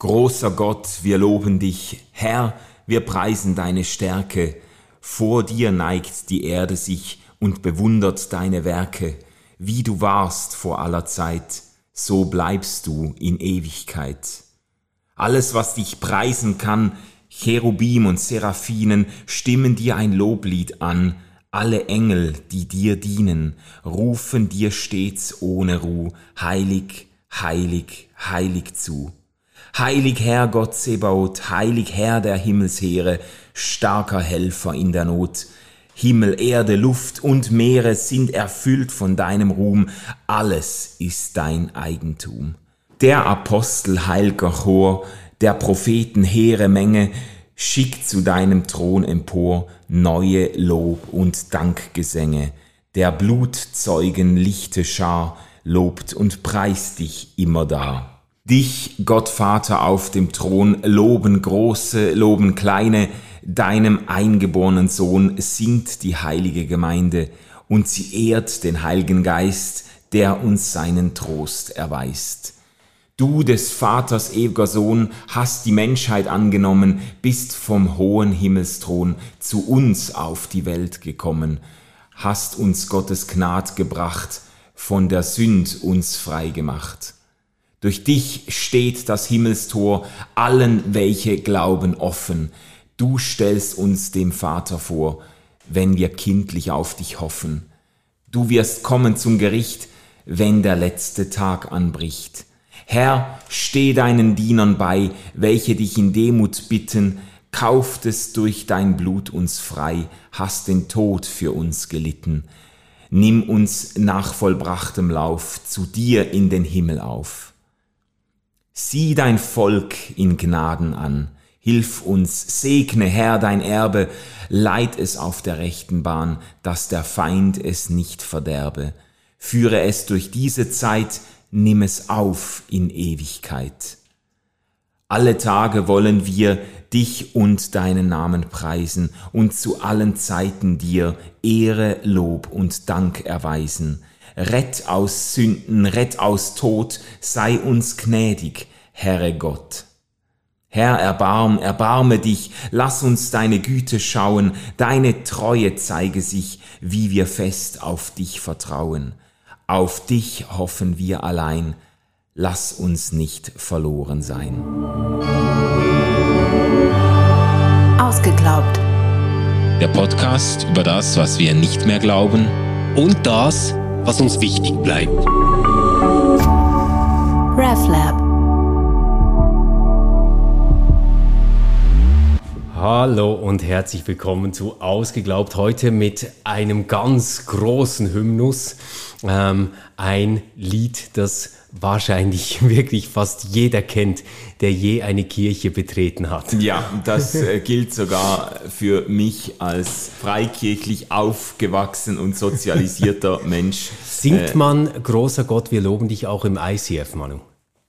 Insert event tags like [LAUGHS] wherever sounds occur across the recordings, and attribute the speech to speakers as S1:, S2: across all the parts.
S1: Großer Gott, wir loben dich, Herr, wir preisen deine Stärke. Vor dir neigt die Erde sich und bewundert deine Werke. Wie du warst vor aller Zeit, so bleibst du in Ewigkeit. Alles, was dich preisen kann, Cherubim und Seraphinen stimmen dir ein Loblied an, alle Engel, die dir dienen, rufen dir stets ohne Ruh, heilig, heilig, heilig zu. Heilig Herr Gott Sebaoth, heilig Herr der Himmelsheere, starker Helfer in der Not. Himmel, Erde, Luft und Meere sind erfüllt von deinem Ruhm, alles ist dein Eigentum. Der Apostel heilger Chor, der Propheten hehre Menge, schickt zu deinem Thron empor neue Lob und Dankgesänge. Der Blutzeugen lichte Schar lobt und preist dich immer da. Dich, Gott Vater auf dem Thron, loben große, loben kleine, deinem eingeborenen Sohn singt die heilige Gemeinde und sie ehrt den Heiligen Geist, der uns seinen Trost erweist. Du des Vaters ewiger Sohn hast die Menschheit angenommen, bist vom hohen Himmelsthron zu uns auf die Welt gekommen, hast uns Gottes Gnad gebracht, von der Sünd uns frei gemacht. Durch dich steht das Himmelstor allen, welche glauben, offen. Du stellst uns dem Vater vor, wenn wir kindlich auf dich hoffen. Du wirst kommen zum Gericht, wenn der letzte Tag anbricht. Herr, steh deinen Dienern bei, welche dich in Demut bitten, kauftest durch dein Blut uns frei, hast den Tod für uns gelitten. Nimm uns nach vollbrachtem Lauf zu dir in den Himmel auf. Sieh dein Volk in Gnaden an, hilf uns, segne Herr dein Erbe, leit es auf der rechten Bahn, dass der Feind es nicht verderbe. Führe es durch diese Zeit, nimm es auf in Ewigkeit. Alle Tage wollen wir dich und deinen Namen preisen und zu allen Zeiten dir Ehre, Lob und Dank erweisen. Rett aus Sünden, rett aus Tod, sei uns gnädig, Herre Gott. Herr, erbarm, erbarme dich, lass uns deine Güte schauen, deine Treue zeige sich, wie wir fest auf dich vertrauen. Auf dich hoffen wir allein, lass uns nicht verloren sein.
S2: Ausgeglaubt.
S1: Der Podcast über das, was wir nicht mehr glauben
S3: und das, was uns wichtig bleibt.
S2: RefLab.
S3: Hallo und herzlich willkommen zu Ausgeglaubt. Heute mit einem ganz großen Hymnus. Ähm, ein Lied, das wahrscheinlich [LAUGHS] wirklich fast jeder kennt, der je eine Kirche betreten hat.
S1: Ja, das äh, gilt sogar für mich als freikirchlich aufgewachsen und sozialisierter [LAUGHS] Mensch.
S3: Singt äh, man Großer Gott, wir loben dich auch im ICF, Manu?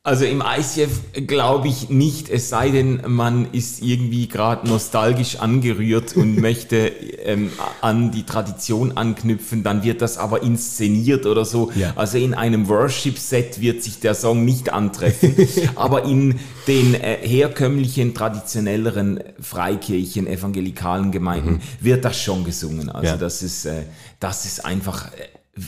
S1: Also im ICF glaube ich nicht, es sei denn, man ist irgendwie gerade nostalgisch angerührt und [LAUGHS] möchte ähm, an die Tradition anknüpfen, dann wird das aber inszeniert oder so. Ja. Also in einem Worship-Set wird sich der Song nicht antreffen, [LAUGHS] aber in den äh, herkömmlichen, traditionelleren Freikirchen, evangelikalen Gemeinden mhm. wird das schon gesungen. Also ja. das ist, äh, das ist einfach äh,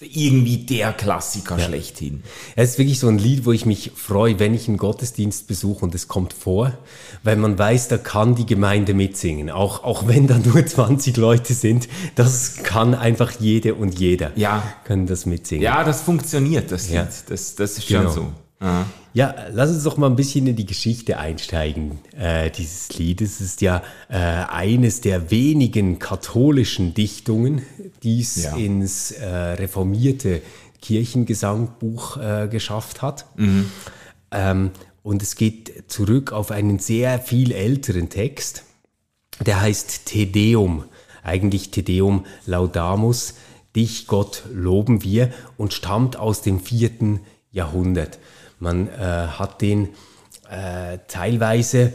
S1: irgendwie der Klassiker ja. schlechthin.
S3: Es ist wirklich so ein Lied, wo ich mich freue, wenn ich einen Gottesdienst besuche und es kommt vor, weil man weiß, da kann die Gemeinde mitsingen. Auch, auch wenn da nur [LAUGHS] 20 Leute sind, das kann einfach jede und jeder
S1: ja.
S3: können das mitsingen.
S1: Ja, das funktioniert, das Lied. Ja. Das, das ist schon genau. so.
S3: Aha. Ja, lass uns doch mal ein bisschen in die Geschichte einsteigen äh, dieses Liedes. Es ist ja äh, eines der wenigen katholischen Dichtungen, die es ja. ins äh, reformierte Kirchengesangbuch äh, geschafft hat. Mhm. Ähm, und es geht zurück auf einen sehr viel älteren Text, der heißt Te Deum, eigentlich Te Deum Laudamus, dich Gott loben wir und stammt aus dem vierten Jahrhundert. Man äh, hat den äh, teilweise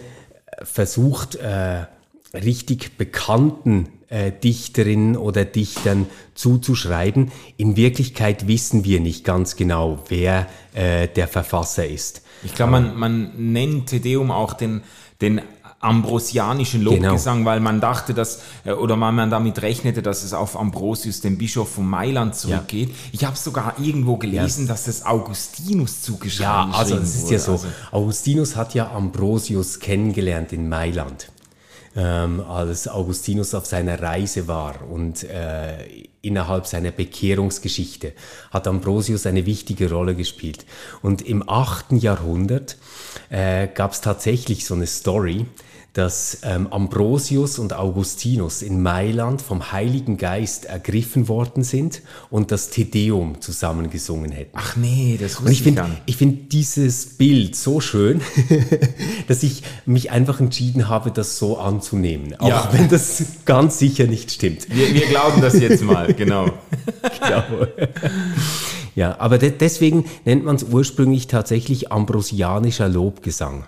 S3: versucht, äh, richtig bekannten äh, Dichterinnen oder Dichtern zuzuschreiben. In Wirklichkeit wissen wir nicht ganz genau, wer äh, der Verfasser ist.
S1: Ich glaube, man, man nennt Tedeum auch den, den ambrosianischen Lobgesang, genau. weil man dachte, dass, äh, oder weil man damit rechnete, dass es auf Ambrosius, den Bischof von Mailand, zurückgeht. Ja. Ich habe sogar irgendwo gelesen, ja. dass es Augustinus zugeschrieben
S3: Ja, also es ist ja so. Also. Augustinus hat ja Ambrosius kennengelernt in Mailand ähm, als Augustinus auf seiner Reise war und äh, innerhalb seiner Bekehrungsgeschichte hat Ambrosius eine wichtige Rolle gespielt. Und im 8. Jahrhundert äh, gab es tatsächlich so eine Story, dass ähm, Ambrosius und Augustinus in Mailand vom Heiligen Geist ergriffen worden sind und das Tedeum zusammen gesungen hätten.
S1: Ach nee, das
S3: wusste und ich finde ich finde dieses Bild so schön, [LAUGHS] dass ich mich einfach entschieden habe, das so anzunehmen, auch ja. wenn das ganz sicher nicht stimmt.
S1: Wir, wir glauben das jetzt mal, [LAUGHS] genau. genau.
S3: Ja, aber de deswegen nennt man es ursprünglich tatsächlich ambrosianischer Lobgesang.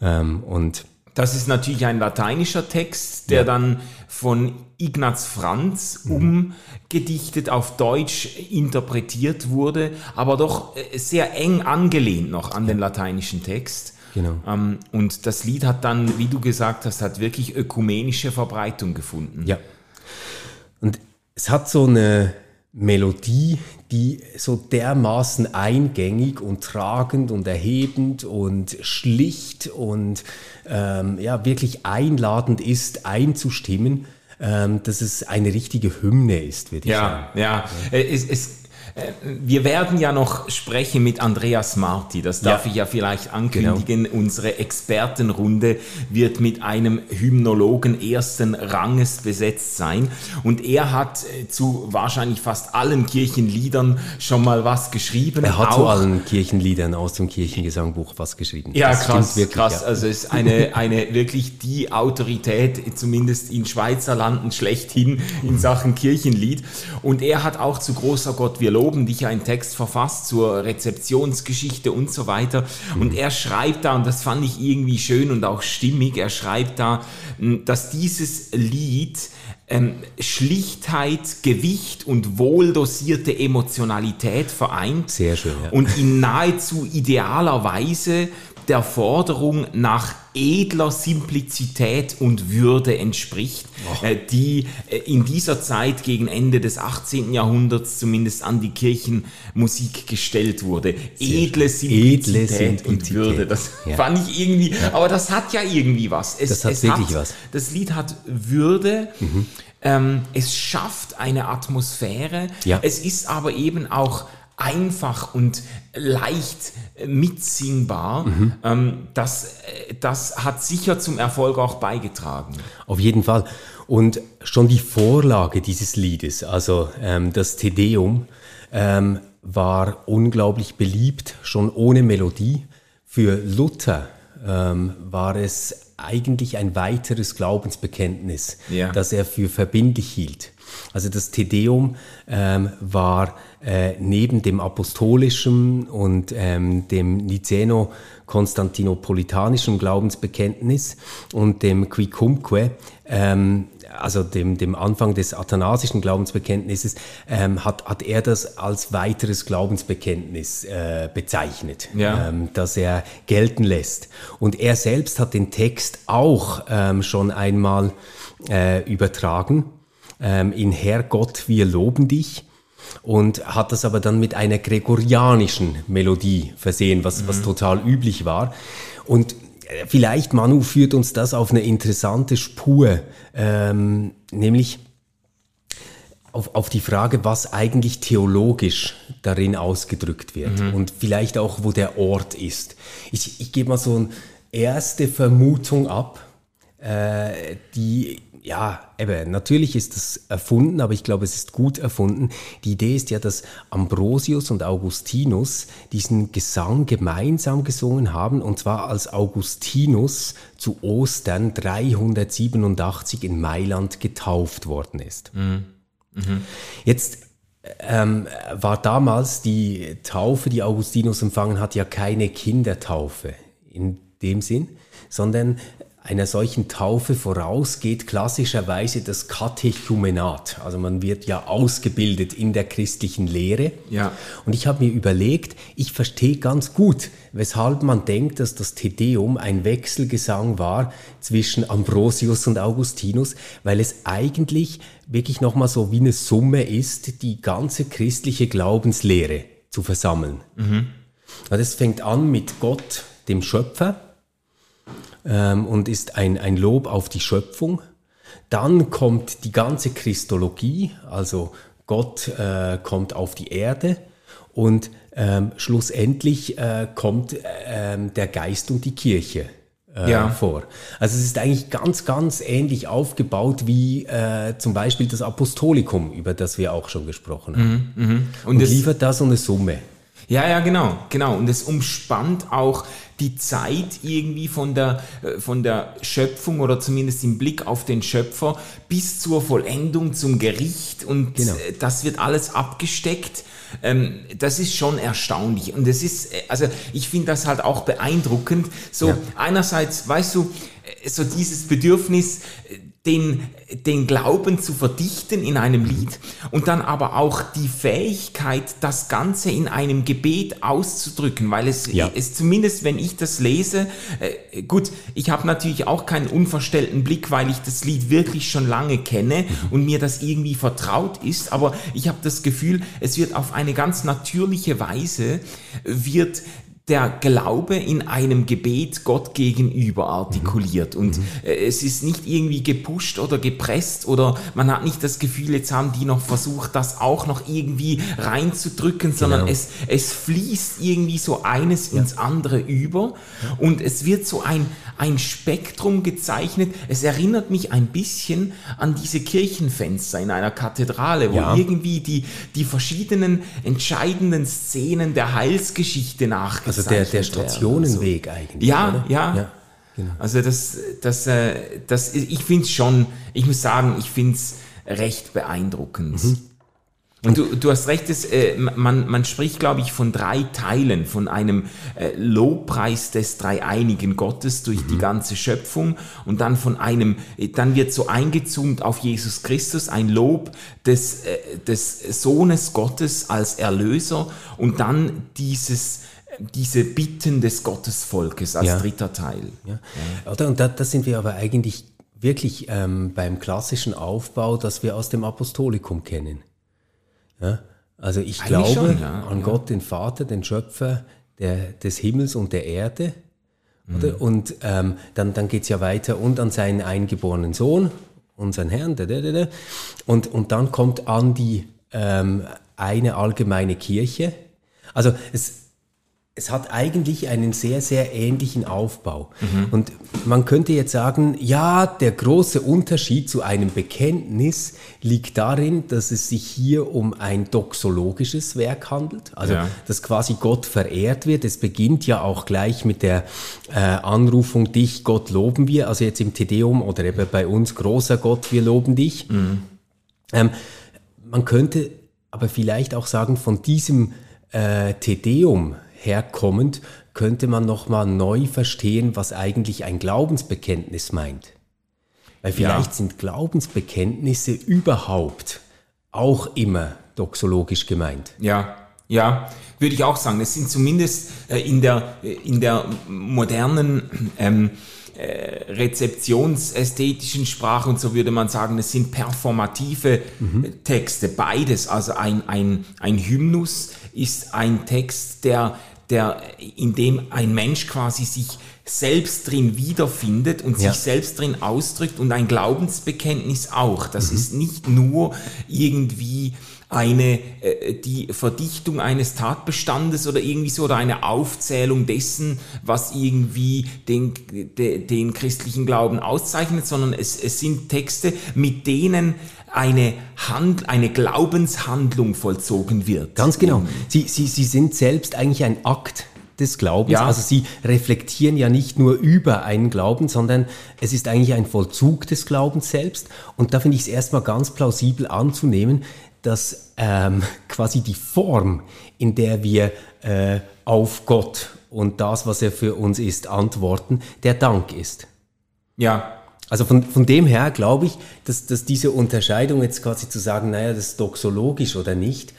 S3: Ähm, und
S1: das ist natürlich ein lateinischer Text, der ja. dann von Ignaz Franz mhm. umgedichtet auf Deutsch interpretiert wurde, aber doch äh, sehr eng angelehnt noch an den lateinischen Text. Genau. Ähm, und das Lied hat dann, wie du gesagt hast, hat wirklich ökumenische Verbreitung gefunden.
S3: Ja. Und es hat so eine Melodie, die so dermaßen eingängig und tragend und erhebend und schlicht und ähm, ja, wirklich einladend ist, einzustimmen, ähm, dass es eine richtige Hymne ist, würde ich
S1: ja,
S3: sagen.
S1: Ja, ja. Äh, es, es wir werden ja noch sprechen mit Andreas Marti, das darf ja. ich ja vielleicht ankündigen. Genau. Unsere Expertenrunde wird mit einem Hymnologen ersten Ranges besetzt sein. Und er hat äh, zu wahrscheinlich fast allen Kirchenliedern schon mal was geschrieben.
S3: Er hat auch, zu allen Kirchenliedern aus dem Kirchengesangbuch was geschrieben.
S1: Ja, das krass, wirklich, krass. Ja. Also es ist eine, [LAUGHS] eine wirklich die Autorität, zumindest in Schweizer Landen schlechthin in Sachen Kirchenlied. Und er hat auch zu großer Gott wir loben dich einen Text verfasst zur Rezeptionsgeschichte und so weiter. Und mhm. er schreibt da, und das fand ich irgendwie schön und auch stimmig, er schreibt da, dass dieses Lied ähm, Schlichtheit, Gewicht und wohldosierte Emotionalität vereint.
S3: Sehr schön. Ja.
S1: Und in nahezu idealer Weise der Forderung nach edler Simplizität und Würde entspricht, oh. die äh, in dieser Zeit gegen Ende des 18. Jahrhunderts zumindest an die Kirchenmusik gestellt wurde. Edle Simplizität, Edle Simplizität, und Würde. Das ja. fand ich irgendwie, ja. aber das hat ja irgendwie was.
S3: Es, das hat es wirklich hat, was.
S1: Das Lied hat Würde. Mhm. Ähm, es schafft eine Atmosphäre. Ja. Es ist aber eben auch einfach und leicht mitsingbar. Mhm. Ähm, das, das hat sicher zum Erfolg auch beigetragen.
S3: Auf jeden Fall. Und schon die Vorlage dieses Liedes, also ähm, das Tedeum, ähm, war unglaublich beliebt, schon ohne Melodie. Für Luther ähm, war es eigentlich ein weiteres Glaubensbekenntnis, ja. das er für verbindlich hielt. Also das Tedeum ähm, war äh, neben dem apostolischen und ähm, dem Niceno-konstantinopolitanischen Glaubensbekenntnis und dem Quicumque, ähm, also dem, dem Anfang des athanasischen Glaubensbekenntnisses, ähm, hat, hat er das als weiteres Glaubensbekenntnis äh, bezeichnet, ja. ähm, das er gelten lässt. Und er selbst hat den Text auch ähm, schon einmal äh, übertragen ähm, in Herrgott, wir loben dich und hat das aber dann mit einer gregorianischen Melodie versehen, was, mhm. was total üblich war. Und äh, vielleicht, Manu, führt uns das auf eine interessante Spur, ähm, nämlich auf, auf die Frage, was eigentlich theologisch darin ausgedrückt wird mhm. und vielleicht auch, wo der Ort ist. Ich, ich gebe mal so eine erste Vermutung ab, äh, die ja, eben, natürlich ist das erfunden, aber ich glaube, es ist gut erfunden. Die Idee ist ja, dass Ambrosius und Augustinus diesen Gesang gemeinsam gesungen haben, und zwar als Augustinus zu Ostern 387 in Mailand getauft worden ist. Mhm. Mhm. Jetzt ähm, war damals die Taufe, die Augustinus empfangen hat, ja keine Kindertaufe in dem Sinn, sondern einer solchen Taufe voraus geht klassischerweise das Katechumenat. Also man wird ja ausgebildet in der christlichen Lehre.
S1: Ja.
S3: Und ich habe mir überlegt, ich verstehe ganz gut, weshalb man denkt, dass das Tedeum ein Wechselgesang war zwischen Ambrosius und Augustinus, weil es eigentlich wirklich nochmal so wie eine Summe ist, die ganze christliche Glaubenslehre zu versammeln. Mhm. Das fängt an mit Gott, dem Schöpfer ähm, und ist ein, ein Lob auf die Schöpfung. Dann kommt die ganze Christologie, also Gott äh, kommt auf die Erde und ähm, schlussendlich äh, kommt äh, der Geist und die Kirche. Äh, ja. vor. Also es ist eigentlich ganz, ganz ähnlich aufgebaut wie äh, zum Beispiel das Apostolikum, über das wir auch schon gesprochen haben. Mhm, mh. Und, und liefert da so eine Summe.
S1: Ja, ja, genau, genau. Und es umspannt auch die Zeit irgendwie von der, äh, von der Schöpfung oder zumindest im Blick auf den Schöpfer bis zur Vollendung zum Gericht und genau. Äh, das wird alles abgesteckt. Ähm, das ist schon erstaunlich und es ist, äh, also ich finde das halt auch beeindruckend. So ja. einerseits, weißt du, so dieses Bedürfnis, den, den Glauben zu verdichten in einem Lied und dann aber auch die Fähigkeit, das Ganze in einem Gebet auszudrücken, weil es, ja. es zumindest, wenn ich das lese, äh, gut, ich habe natürlich auch keinen unverstellten Blick, weil ich das Lied wirklich schon lange kenne mhm. und mir das irgendwie vertraut ist, aber ich habe das Gefühl, es wird auf eine ganz natürliche Weise, wird der Glaube in einem Gebet Gott gegenüber artikuliert. Und mhm. Äh, es ist nicht irgendwie gepusht oder gepresst oder man hat nicht das Gefühl, jetzt haben die noch versucht, das auch noch irgendwie reinzudrücken, sondern genau. es, es fließt irgendwie so eines ja. ins andere über und es wird so ein, ein Spektrum gezeichnet. Es erinnert mich ein bisschen an diese Kirchenfenster in einer Kathedrale, wo ja. irgendwie die, die verschiedenen entscheidenden Szenen der Heilsgeschichte
S3: also der, der Stationenweg so. eigentlich.
S1: Ja, ja. ja genau. Also das, das, äh, das, ich finde es schon, ich muss sagen, ich finde es recht beeindruckend. Mhm. Und du, du hast recht, es, äh, man, man spricht, glaube ich, von drei Teilen, von einem äh, Lobpreis des dreieinigen Gottes durch mhm. die ganze Schöpfung und dann von einem, äh, dann wird so eingezoomt auf Jesus Christus, ein Lob des, äh, des Sohnes Gottes als Erlöser und dann dieses diese Bitten des Gottesvolkes als ja. dritter Teil.
S3: Ja. ja. Oder? Und da, da, sind wir aber eigentlich wirklich ähm, beim klassischen Aufbau, das wir aus dem Apostolikum kennen. Ja? Also ich eigentlich glaube schon, an Gott, den Vater, den Schöpfer der, des Himmels und der Erde. Mhm. Und ähm, dann, dann geht es ja weiter und an seinen eingeborenen Sohn, unseren Herrn. Und, und dann kommt an die ähm, eine allgemeine Kirche. Also es, es hat eigentlich einen sehr, sehr ähnlichen Aufbau. Mhm. Und man könnte jetzt sagen, ja, der große Unterschied zu einem Bekenntnis liegt darin, dass es sich hier um ein doxologisches Werk handelt, also ja. dass quasi Gott verehrt wird. Es beginnt ja auch gleich mit der äh, Anrufung, dich, Gott, loben wir, also jetzt im Tedeum oder eben bei uns, großer Gott, wir loben dich. Mhm. Ähm, man könnte aber vielleicht auch sagen, von diesem äh, Tedeum herkommend, könnte man nochmal neu verstehen, was eigentlich ein Glaubensbekenntnis meint. Weil vielleicht ja. sind Glaubensbekenntnisse überhaupt auch immer doxologisch gemeint.
S1: Ja, ja, würde ich auch sagen. Es sind zumindest äh, in, der, äh, in der modernen ähm, äh, rezeptionsästhetischen Sprache und so würde man sagen, es sind performative mhm. Texte, beides. Also ein, ein, ein Hymnus ist ein Text, der der, in dem ein Mensch quasi sich selbst drin wiederfindet und ja. sich selbst drin ausdrückt und ein Glaubensbekenntnis auch. Das mhm. ist nicht nur irgendwie eine äh, die Verdichtung eines Tatbestandes oder irgendwie so oder eine Aufzählung dessen, was irgendwie den, de, den christlichen Glauben auszeichnet, sondern es, es sind Texte, mit denen eine, Hand, eine Glaubenshandlung vollzogen wird.
S3: Ganz genau. Sie, sie, sie sind selbst eigentlich ein Akt des Glaubens. Ja. Also sie reflektieren ja nicht nur über einen Glauben, sondern es ist eigentlich ein Vollzug des Glaubens selbst. Und da finde ich es erstmal ganz plausibel anzunehmen, dass ähm, [LAUGHS] quasi die Form, in der wir äh, auf Gott und das, was er für uns ist, antworten, der Dank ist. Ja. Also von, von dem her glaube ich, dass, dass diese Unterscheidung jetzt quasi zu sagen, naja, das ist doxologisch oder nicht,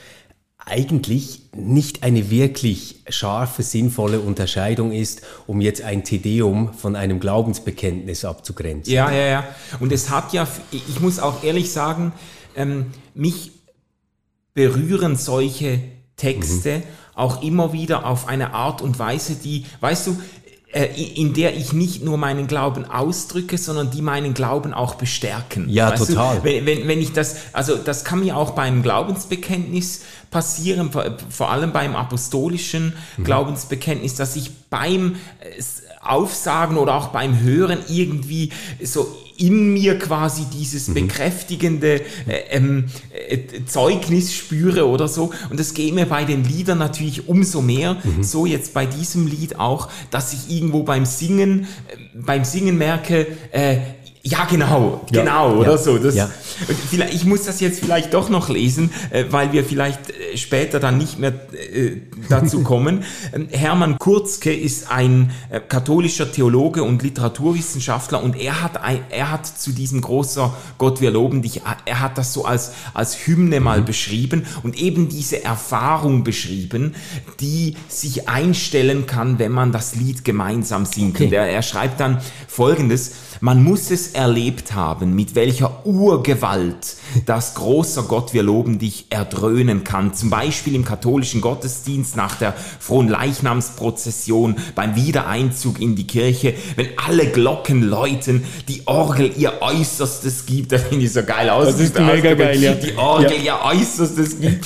S3: eigentlich nicht eine wirklich scharfe, sinnvolle Unterscheidung ist, um jetzt ein Tedeum von einem Glaubensbekenntnis abzugrenzen.
S1: Ja, ja, ja. Und es hat ja, ich muss auch ehrlich sagen, ähm, mich berühren solche Texte mhm. auch immer wieder auf eine Art und Weise, die, weißt du, in der ich nicht nur meinen Glauben ausdrücke, sondern die meinen Glauben auch bestärken.
S3: Ja, weißt total.
S1: Du, wenn, wenn, wenn ich das, also das kann mir auch beim Glaubensbekenntnis passieren, vor allem beim apostolischen mhm. Glaubensbekenntnis, dass ich beim äh, Aufsagen oder auch beim Hören irgendwie so in mir quasi dieses mhm. bekräftigende äh, ähm, äh, Zeugnis spüre oder so. Und das geht mir bei den Liedern natürlich umso mehr. Mhm. So jetzt bei diesem Lied auch, dass ich irgendwo beim Singen, äh, beim Singen merke, äh, ja, genau, ja, genau, oder ja, so. Das, ja. ich muss das jetzt vielleicht doch noch lesen, äh, weil wir vielleicht äh, später dann nicht mehr äh, dazu [LAUGHS] kommen. Ähm, Hermann Kurzke ist ein katholischer Theologe und Literaturwissenschaftler und er hat, ein, er hat zu diesem großer Gott, wir loben dich, er hat das so als, als Hymne mal mhm. beschrieben und eben diese Erfahrung beschrieben, die sich einstellen kann, wenn man das Lied gemeinsam singt. Okay. Er, er schreibt dann Folgendes, man muss es erlebt haben, mit welcher Urgewalt das großer Gott, wir loben dich, erdröhnen kann. Zum Beispiel im katholischen Gottesdienst nach der frohen Leichnamsprozession, beim Wiedereinzug in die Kirche, wenn alle Glocken läuten, die Orgel ihr Äußerstes gibt. [LAUGHS] Das finde ich so geil aus.
S3: Das ist mega geil, ja.
S1: Die Orgel ja. ihr Äußerstes gibt.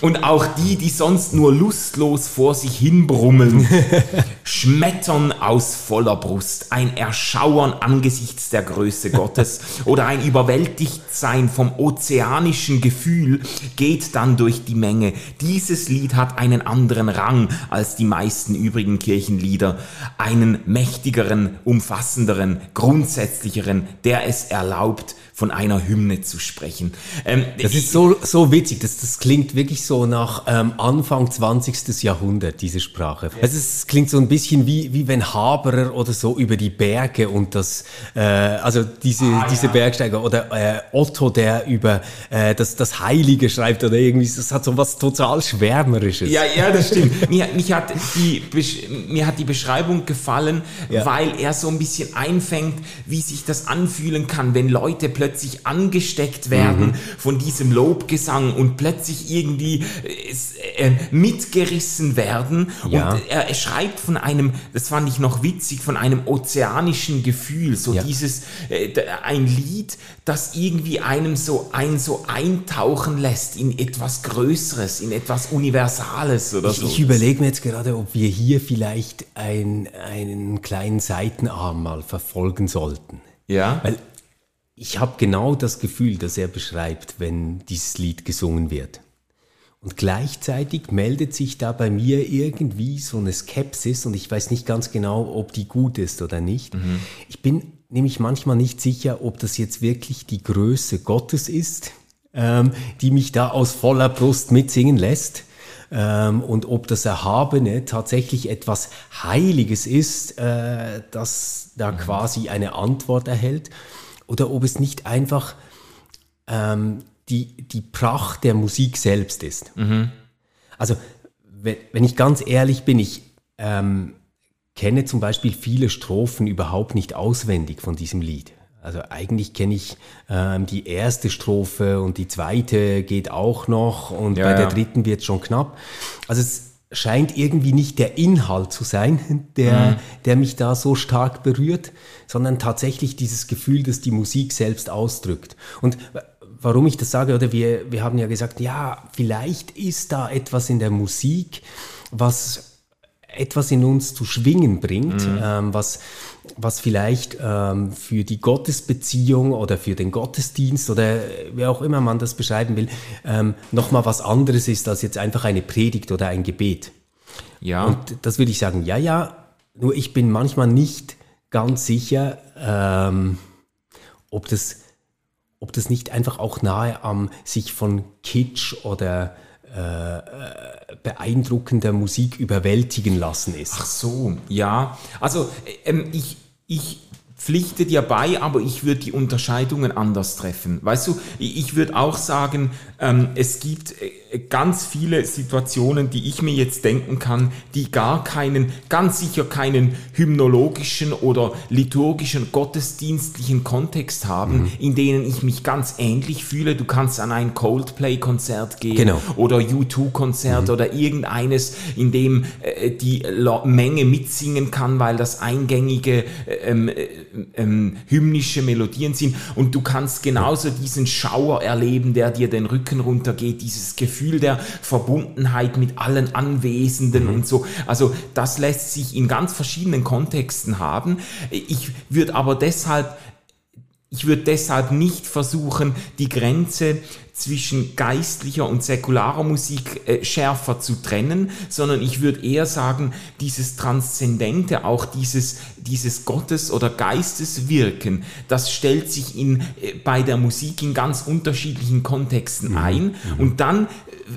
S1: Und auch die, die sonst nur lustlos vor sich hin brummeln, [LAUGHS] schmettern aus voller Brust. Ein Erschauern angesichts angesichts der Größe Gottes oder ein Überwältigtsein vom ozeanischen Gefühl geht dann durch die Menge. Dieses Lied hat einen anderen Rang als die meisten übrigen Kirchenlieder, einen mächtigeren, umfassenderen, grundsätzlicheren, der es erlaubt, von einer Hymne zu sprechen.
S3: Ähm, das ist so, so witzig, das, das klingt wirklich so nach ähm, Anfang 20. Jahrhundert, diese Sprache. Also es klingt so ein bisschen wie, wie wenn Haberer oder so über die Berge und das, äh, also diese, ah, diese ja. Bergsteiger oder äh, Otto, der über äh, das, das Heilige schreibt oder irgendwie, das hat so was total Schwärmerisches.
S1: Ja, ja, das stimmt. [LAUGHS] mir, mich hat die, mir hat die Beschreibung gefallen, ja. weil er so ein bisschen einfängt, wie sich das anfühlen kann, wenn Leute plötzlich plötzlich angesteckt werden mhm. von diesem Lobgesang und plötzlich irgendwie äh, äh, mitgerissen werden. Ja. Und er, er, schreibt von einem, das fand ich noch witzig, von einem ozeanischen Gefühl, so ja. dieses, äh, ein Lied, das irgendwie einem so, ein so eintauchen lässt in etwas Größeres, in etwas Universales oder
S3: ich,
S1: so.
S3: Ich überlege mir jetzt gerade, ob wir hier vielleicht ein, einen kleinen Seitenarm mal verfolgen sollten.
S1: Ja.
S3: Weil ich habe genau das Gefühl, das er beschreibt, wenn dieses Lied gesungen wird. Und gleichzeitig meldet sich da bei mir irgendwie so eine Skepsis und ich weiß nicht ganz genau, ob die gut ist oder nicht. Mhm. Ich bin nämlich manchmal nicht sicher, ob das jetzt wirklich die Größe Gottes ist, ähm, die mich da aus voller Brust mitsingen lässt. Ähm, und ob das Erhabene tatsächlich etwas Heiliges ist, äh, das da mhm. quasi eine Antwort erhält oder ob es nicht einfach ähm, die, die Pracht der Musik selbst ist. Mhm. Also, wenn, wenn, ich ganz ehrlich bin, ich ähm, kenne zum Beispiel viele Strophen überhaupt nicht auswendig von diesem Lied. Also eigentlich kenne ich ähm, die erste Strophe und die zweite geht auch noch und ja, bei der ja. dritten wird es schon knapp. Also es scheint irgendwie nicht der Inhalt zu sein, der, mhm. der mich da so stark berührt, sondern tatsächlich dieses Gefühl, das die Musik selbst ausdrückt. Und warum ich das sage, oder wir, wir haben ja gesagt, ja, vielleicht ist da etwas in der Musik, was etwas in uns zu schwingen bringt, mhm. ähm, was, was vielleicht ähm, für die Gottesbeziehung oder für den Gottesdienst oder wie auch immer man das beschreiben will, ähm, nochmal was anderes ist als jetzt einfach eine Predigt oder ein Gebet. Ja. Und das würde ich sagen, ja, ja, nur ich bin manchmal nicht ganz sicher, ähm, ob, das, ob das nicht einfach auch nahe am sich von Kitsch oder äh, beeindruckender Musik überwältigen lassen ist.
S1: Ach so, ja. Also ähm, ich, ich pflichte dir bei, aber ich würde die Unterscheidungen anders treffen. Weißt du, ich würde auch sagen, es gibt äh, ganz viele Situationen, die ich mir jetzt denken kann, die gar keinen, ganz sicher keinen hymnologischen oder liturgischen, gottesdienstlichen Kontext haben, mhm. in denen ich mich ganz ähnlich fühle. Du kannst an ein Coldplay-Konzert gehen genau. oder U2-Konzert mhm. oder irgendeines, in dem äh, die Menge mitsingen kann, weil das eingängige ähm, äh, ähm, hymnische Melodien sind und du kannst genauso diesen Schauer erleben, der dir den Rücken runtergeht, dieses Gefühl der Verbundenheit mit allen Anwesenden mhm. und so. Also das lässt sich in ganz verschiedenen Kontexten haben. Ich würde aber deshalb ich würde deshalb nicht versuchen, die Grenze zwischen geistlicher und säkularer Musik äh, schärfer zu trennen, sondern ich würde eher sagen, dieses Transzendente, auch dieses, dieses Gottes- oder Geisteswirken, das stellt sich in, äh, bei der Musik in ganz unterschiedlichen Kontexten mhm. ein. Mhm. Und dann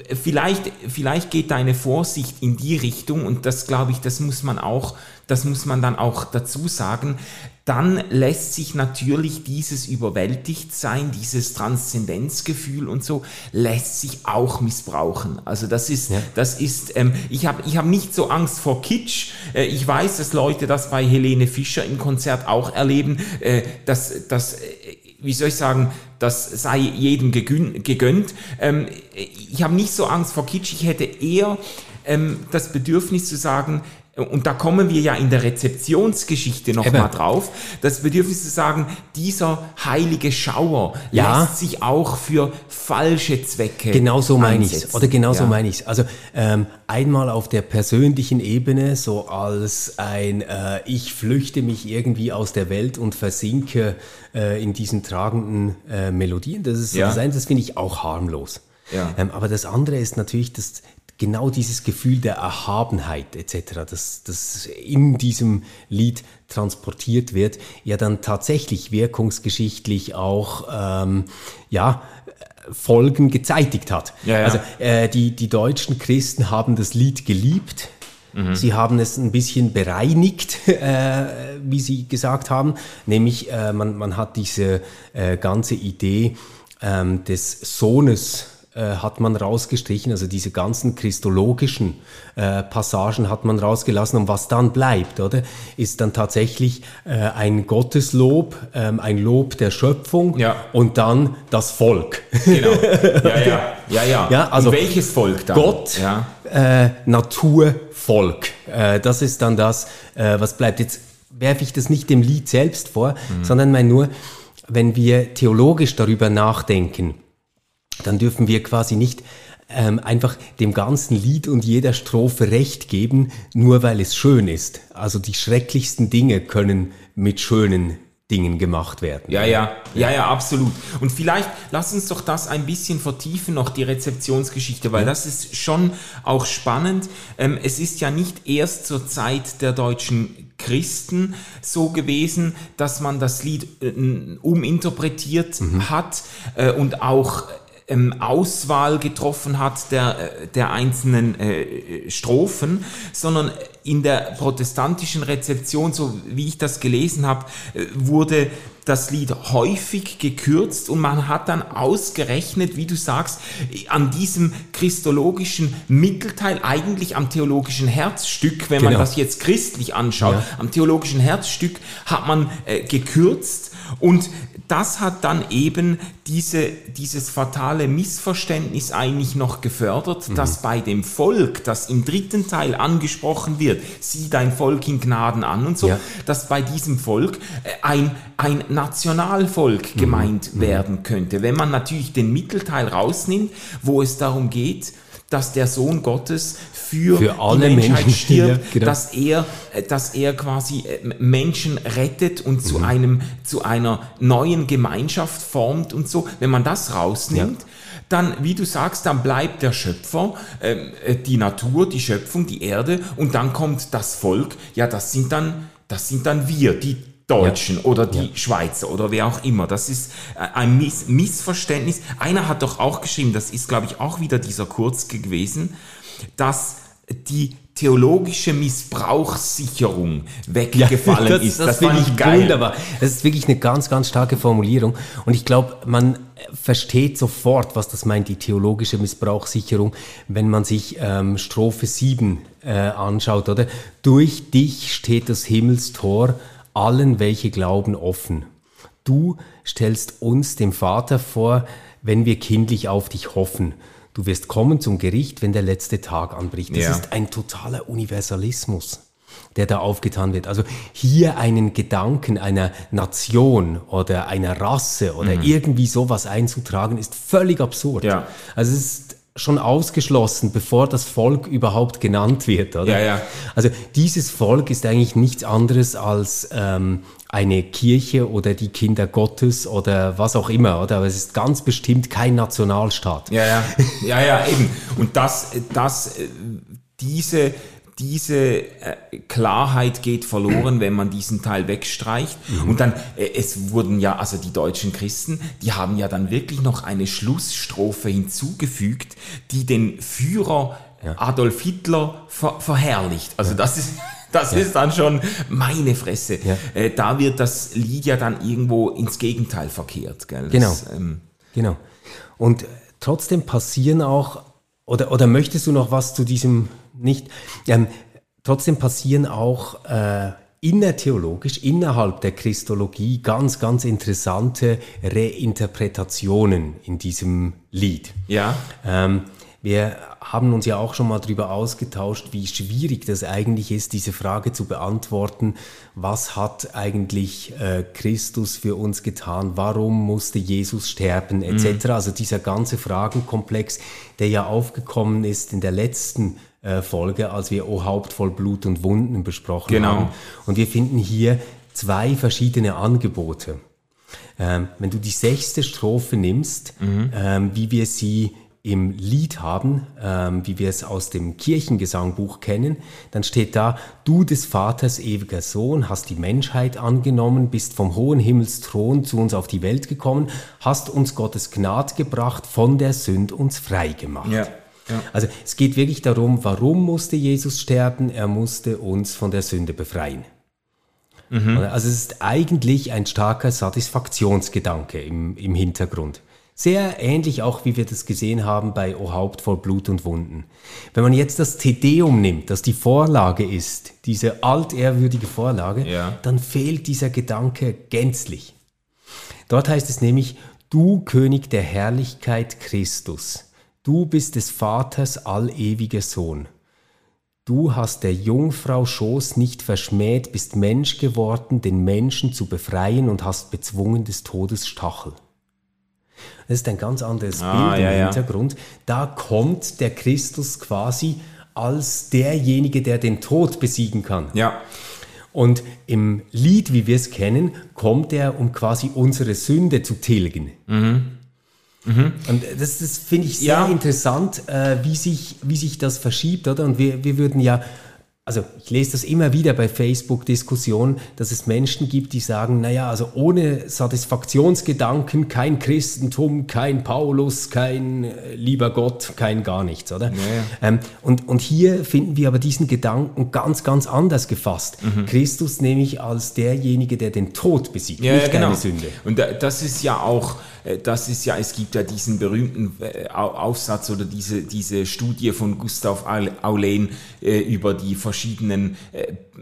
S1: äh, vielleicht, vielleicht geht deine Vorsicht in die Richtung, und das glaube ich, das muss man auch, das muss man dann auch dazu sagen, dann lässt sich natürlich dieses Überwältigtsein, dieses Transzendenzgefühl und so, lässt sich auch missbrauchen. Also das ist, ja. das ist, ähm, ich habe ich hab nicht so Angst vor Kitsch. Äh, ich weiß, dass Leute das bei Helene Fischer im Konzert auch erleben, äh, dass, dass äh, wie soll ich sagen, das sei jedem gegönnt. Ähm, ich habe nicht so Angst vor Kitsch, ich hätte eher ähm, das Bedürfnis zu sagen, und da kommen wir ja in der Rezeptionsgeschichte nochmal drauf, das Bedürfnis zu sagen, dieser heilige Schauer ja. lässt sich auch für falsche Zwecke
S3: Genau so meine ich Oder genau ja. so meine ich Also ähm, einmal auf der persönlichen Ebene, so als ein äh, Ich flüchte mich irgendwie aus der Welt und versinke äh, in diesen tragenden äh, Melodien. Das ist ja. das eine, das finde ich auch harmlos. Ja. Ähm, aber das andere ist natürlich, dass genau dieses Gefühl der Erhabenheit etc., das, das in diesem Lied transportiert wird, ja dann tatsächlich wirkungsgeschichtlich auch ähm, ja, Folgen gezeitigt hat. Ja, ja. Also äh, die, die deutschen Christen haben das Lied geliebt, Mhm. Sie haben es ein bisschen bereinigt, [LAUGHS] äh, wie Sie gesagt haben, nämlich äh, man, man hat diese äh, ganze Idee ähm, des Sohnes äh, hat man rausgestrichen, also diese ganzen christologischen äh, Passagen hat man rausgelassen und was dann bleibt, oder, ist dann tatsächlich äh, ein Gotteslob, ähm, ein Lob der Schöpfung ja. und dann das Volk. Genau. [LAUGHS]
S1: Ja, ja, ja, ja. ja
S3: also und welches Volk dann? Gott, ja. äh, Natur, Volk. Äh, das ist dann das, äh, was bleibt. Jetzt werfe ich das nicht dem Lied selbst vor, mhm. sondern mein nur, wenn wir theologisch darüber nachdenken, dann dürfen wir quasi nicht ähm, einfach dem ganzen Lied und jeder Strophe Recht geben, nur weil es schön ist. Also die schrecklichsten Dinge können mit schönen Dingen gemacht werden.
S1: Ja, ja, ja, ja, absolut. Und vielleicht lass uns doch das ein bisschen vertiefen, noch die Rezeptionsgeschichte, weil ja. das ist schon auch spannend. Ähm, es ist ja nicht erst zur Zeit der deutschen Christen so gewesen, dass man das Lied äh, uminterpretiert mhm. hat äh, und auch ähm, Auswahl getroffen hat der, äh, der einzelnen äh, Strophen, sondern in der protestantischen Rezeption, so wie ich das gelesen habe, äh, wurde das Lied häufig gekürzt und man hat dann ausgerechnet, wie du sagst, an diesem christologischen Mittelteil, eigentlich am theologischen Herzstück, wenn genau. man das jetzt christlich anschaut, ja. am theologischen Herzstück hat man äh, gekürzt und das hat dann eben diese, dieses fatale Missverständnis eigentlich noch gefördert, mhm. dass bei dem Volk, das im dritten Teil angesprochen wird, sieh dein Volk in Gnaden an und so, ja. dass bei diesem Volk äh, ein, ein Nationalvolk mhm. gemeint mhm. werden könnte. Wenn man natürlich den Mittelteil rausnimmt, wo es darum geht, dass der Sohn Gottes für, für alle die Menschheit Menschen, stirbt, [LAUGHS] ja, genau. dass er, äh, dass er quasi äh, Menschen rettet und mhm. zu einem, zu einer neuen Gemeinschaft formt und so. Wenn man das rausnimmt, ja. dann, wie du sagst, dann bleibt der Schöpfer, ähm, äh, die Natur, die Schöpfung, die Erde und dann kommt das Volk. Ja, das sind dann, das sind dann wir, die Deutschen ja. oder die ja. Schweizer oder wer auch immer. Das ist äh, ein Miss Missverständnis. Einer hat doch auch geschrieben, das ist, glaube ich, auch wieder dieser Kurz gewesen, dass die theologische Missbrauchssicherung weggefallen
S3: ja, das,
S1: ist.
S3: Das, das finde ich geil. wunderbar. Das ist wirklich eine ganz, ganz starke Formulierung. Und ich glaube, man versteht sofort, was das meint, die theologische Missbrauchssicherung, wenn man sich ähm, Strophe 7 äh, anschaut, oder? Durch dich steht das Himmelstor allen, welche glauben, offen. Du stellst uns dem Vater vor, wenn wir kindlich auf dich hoffen. Du wirst kommen zum Gericht, wenn der letzte Tag anbricht. Das ja. ist ein totaler Universalismus, der da aufgetan wird. Also hier einen Gedanken einer Nation oder einer Rasse oder mhm. irgendwie sowas einzutragen, ist völlig absurd. Ja. Also es ist schon ausgeschlossen, bevor das Volk überhaupt genannt wird, oder?
S1: Ja, ja.
S3: Also dieses Volk ist eigentlich nichts anderes als ähm, eine Kirche oder die Kinder Gottes oder was auch immer, oder? Aber es ist ganz bestimmt kein Nationalstaat.
S1: Ja, ja, ja, ja, eben. Und das, das, äh, diese diese äh, Klarheit geht verloren, wenn man diesen Teil wegstreicht. Mhm. Und dann, äh, es wurden ja, also die deutschen Christen, die haben ja dann wirklich noch eine Schlussstrophe hinzugefügt, die den Führer ja. Adolf Hitler ver verherrlicht. Also ja. das ist, [LAUGHS] das ja. ist dann schon meine Fresse. Äh, da wird das Lied ja dann irgendwo ins Gegenteil verkehrt. Gell? Das,
S3: genau. Ähm, genau. Und trotzdem passieren auch, oder, oder möchtest du noch was zu diesem nicht. Ähm, trotzdem passieren auch äh, innertheologisch, innerhalb der Christologie ganz, ganz interessante Reinterpretationen in diesem Lied.
S1: Ja.
S3: Ähm, wir haben uns ja auch schon mal darüber ausgetauscht, wie schwierig das eigentlich ist, diese Frage zu beantworten. Was hat eigentlich äh, Christus für uns getan? Warum musste Jesus sterben? Etc. Mhm. Also dieser ganze Fragenkomplex, der ja aufgekommen ist in der letzten äh, Folge, als wir O Haupt voll Blut und Wunden besprochen genau. haben. Und wir finden hier zwei verschiedene Angebote. Ähm, wenn du die sechste Strophe nimmst, mhm. ähm, wie wir sie im Lied haben, ähm, wie wir es aus dem Kirchengesangbuch kennen, dann steht da, du des Vaters ewiger Sohn hast die Menschheit angenommen, bist vom hohen Himmelsthron zu uns auf die Welt gekommen, hast uns Gottes Gnad gebracht, von der Sünd uns frei gemacht. Ja. Ja. Also es geht wirklich darum, warum musste Jesus sterben? Er musste uns von der Sünde befreien. Mhm. Also es ist eigentlich ein starker Satisfaktionsgedanke im, im Hintergrund. Sehr ähnlich auch, wie wir das gesehen haben bei O Haupt voll Blut und Wunden. Wenn man jetzt das Tedeum nimmt, das die Vorlage ist, diese altehrwürdige Vorlage, ja. dann fehlt dieser Gedanke gänzlich. Dort heißt es nämlich, du König der Herrlichkeit Christus, Du bist des Vaters allewiger Sohn. Du hast der Jungfrau Schoß nicht verschmäht, bist Mensch geworden, den Menschen zu befreien und hast bezwungen des Todes Stachel. Das ist ein ganz anderes ah, Bild ja, im Hintergrund. Da kommt der Christus quasi als derjenige, der den Tod besiegen kann.
S1: Ja.
S3: Und im Lied, wie wir es kennen, kommt er, um quasi unsere Sünde zu tilgen. Mhm. Mhm. Und das, das finde ich sehr ja. interessant, äh, wie, sich, wie sich das verschiebt, oder? Und wir, wir würden ja also ich lese das immer wieder bei Facebook-Diskussionen, dass es Menschen gibt, die sagen, naja, also ohne Satisfaktionsgedanken kein Christentum, kein Paulus, kein äh, lieber Gott, kein gar nichts, oder? Ja, Ähm, und, und hier finden wir aber diesen Gedanken ganz, ganz anders gefasst. Mhm. Christus nämlich als derjenige, der den Tod besiegt,
S1: ja, nicht ja, genau. Sünde. Und das ist ja auch äh, das ist ja, es gibt ja diesen berühmten äh, Aufsatz oder diese, diese Studie von Gustav Aulen über die verschiedenen,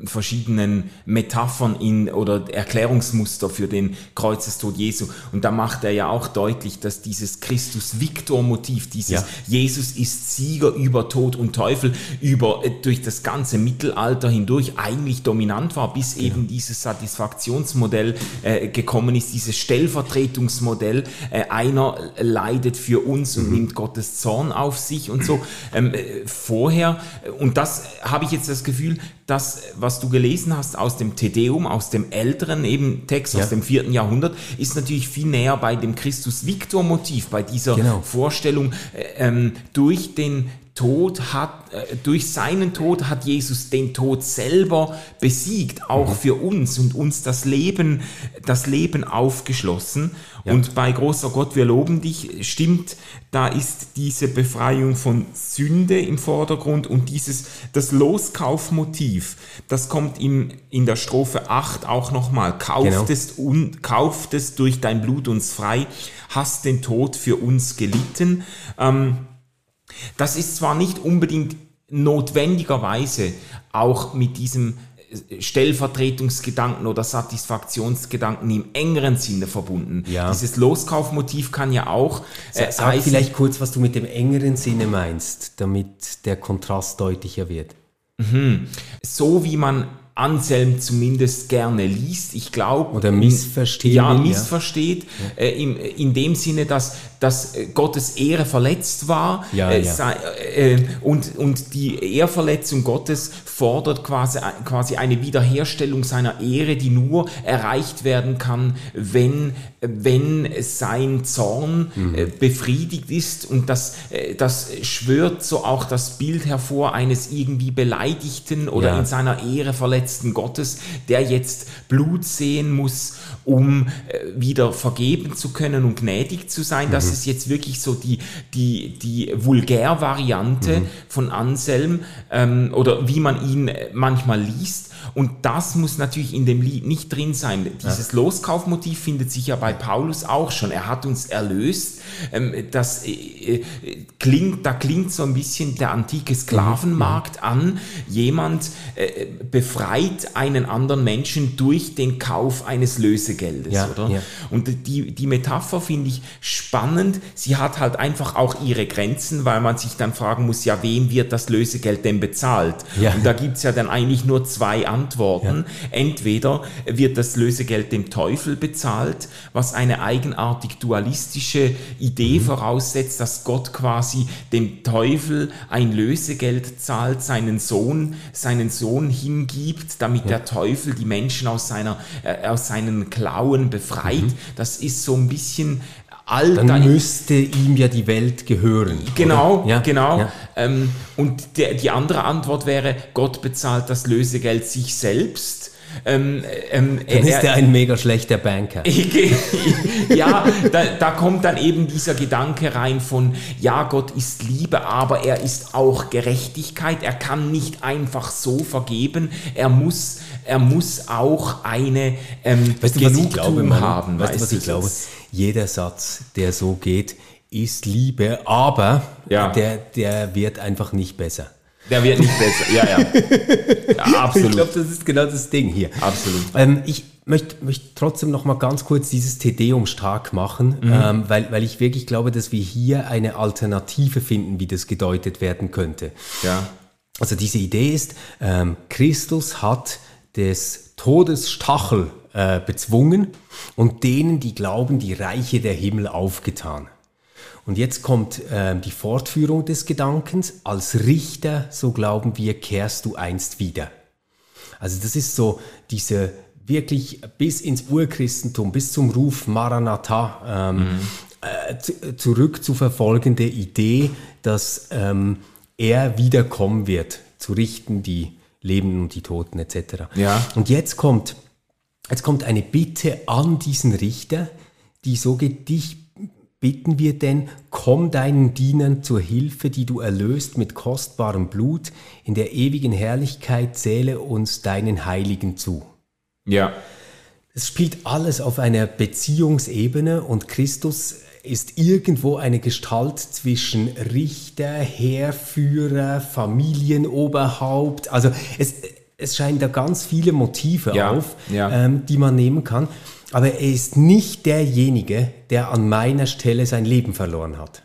S1: verschiedenen Metaphern in, oder Erklärungsmuster für den Kreuzestod Jesu. Und da macht er ja auch deutlich, dass dieses Christus-Victor-Motiv, dieses ja. Jesus ist Sieger über Tod und Teufel, über, durch das ganze Mittelalter hindurch eigentlich dominant war, bis ja. eben dieses Satisfaktionsmodell äh, gekommen ist, dieses Stellvertretungsmodell, äh, einer leidet für uns und mhm. nimmt Gottes Zorn auf sich und so. Ähm, äh, vorher, und das habe ich jetzt das Gefühl, das, was du gelesen hast aus dem Tedeum, aus dem älteren eben Text ja. aus dem vierten Jahrhundert, ist natürlich viel näher bei dem Christus-Victor-Motiv, bei dieser genau. Vorstellung, äh, ähm, durch den Tod hat, äh, durch seinen Tod hat Jesus den Tod selber besiegt, auch mhm. für uns und uns das Leben, das Leben aufgeschlossen. Ja. Und bei großer Gott, wir loben dich, stimmt, da ist diese Befreiung von Sünde im Vordergrund und dieses, das Loskaufmotiv, das kommt im, in der Strophe 8 auch nochmal. Kauftest, genau. un, kauftest durch dein Blut uns frei, hast den Tod für uns gelitten. Ähm, das ist zwar nicht unbedingt notwendigerweise auch mit diesem Stellvertretungsgedanken oder Satisfaktionsgedanken im engeren Sinne verbunden. Ja. Dieses Loskaufmotiv kann ja auch.
S3: Äh, Sag heißen, vielleicht kurz, was du mit dem engeren Sinne meinst, damit der Kontrast deutlicher wird.
S1: Mhm. So wie man Anselm zumindest gerne liest. Ich glaube.
S3: Oder missversteht.
S1: Ja, missversteht. Ja. Äh, in, in dem Sinne, dass, dass Gottes Ehre verletzt war. Ja, äh, ja. Sei, äh, und, und die Ehrverletzung Gottes fordert quasi, quasi eine Wiederherstellung seiner Ehre, die nur erreicht werden kann, wenn, wenn sein Zorn mhm. äh, befriedigt ist. Und das, äh, das schwört so auch das Bild hervor eines irgendwie beleidigten oder in seiner Ehre verletzten verletzten Gottes, der jetzt Blut sehen muss, um äh, wieder vergeben zu können und gnädig zu sein. Mhm. Das ist jetzt wirklich so die, die, die Vulgärvariante mhm. von Anselm ähm, oder wie man ihn äh, manchmal liest. Und das muss natürlich in dem Lied nicht drin sein. Dieses ja. Loskaufmotiv findet sich ja bei Paulus auch schon. Er hat uns erlöst. Ähm, das äh, äh, klingt, da klingt so ein bisschen der antike Sklavenmarkt mhm. an. Jemand äh, befreit einen anderen Menschen durch den Kauf eines Lösegeldes, ja, oder? Ja. Und die, die Metapher finde ich spannend. Sie hat halt einfach auch ihre Grenzen, weil man sich dann fragen muss, ja, wem wird das Lösegeld denn bezahlt? Und da gibt es ja dann eigentlich nur zwei Antworten. Ja. Entweder wird das Lösegeld dem Teufel bezahlt, was eine eigenartig dualistische Idee mhm. voraussetzt, dass Gott quasi dem Teufel ein Lösegeld zahlt, seinen Sohn, seinen Sohn hingibt, damit ja. der Teufel die Menschen aus seiner, äh, aus seinen Klauen befreit. Mhm. Das ist so ein bisschen
S3: all Dann müsste ihm ja die Welt gehören.
S1: Genau, ja, genau. Ja. Ähm, und der, die andere Antwort wäre, Gott bezahlt das Lösegeld sich selbst.
S3: Ähm, ähm, dann ist er ein mega schlechter Banker. [LAUGHS]
S1: ja, da, da, kommt dann eben dieser Gedanke rein von, ja, Gott ist Liebe, aber er ist auch Gerechtigkeit. Er kann nicht einfach so vergeben. Er muss, er muss auch eine ähm,
S3: weißt du, glaube, haben. Weißt, du, was ich glaube? Jeder Satz, der so geht, ist Liebe, aber ja. der, der wird einfach nicht besser.
S1: Der wird nicht besser, ja, ja.
S3: ja [LAUGHS] absolut. Ich glaube, das ist genau das Ding hier.
S1: Absolut.
S3: Ähm, ich möchte, möchte trotzdem noch mal ganz kurz dieses Tedeum stark machen, mhm. ähm, weil, weil ich wirklich glaube, dass wir hier eine Alternative finden, wie das gedeutet werden könnte.
S1: Ja.
S3: Also diese Idee ist, ähm, Christus hat des Todes Stachel äh, bezwungen und denen, die glauben, die Reiche der Himmel aufgetan. Und jetzt kommt äh, die Fortführung des Gedankens. Als Richter, so glauben wir, kehrst du einst wieder. Also das ist so diese wirklich bis ins Urchristentum, bis zum Ruf Maranatha ähm, mhm. äh, zurück zu verfolgende Idee, dass ähm, er wiederkommen wird, zu richten die Leben und die Toten etc.
S1: Ja.
S3: Und jetzt kommt Jetzt kommt eine Bitte an diesen Richter, die so geht, dich bitten wir denn, komm deinen Dienern zur Hilfe, die du erlöst mit kostbarem Blut, in der ewigen Herrlichkeit zähle uns deinen Heiligen zu.
S1: Ja.
S3: Es spielt alles auf einer Beziehungsebene und Christus ist irgendwo eine Gestalt zwischen Richter, Heerführer, Familienoberhaupt. Also es, es scheinen da ganz viele Motive ja, auf, ja. Ähm, die man nehmen kann. Aber er ist nicht derjenige, der an meiner Stelle sein Leben verloren hat.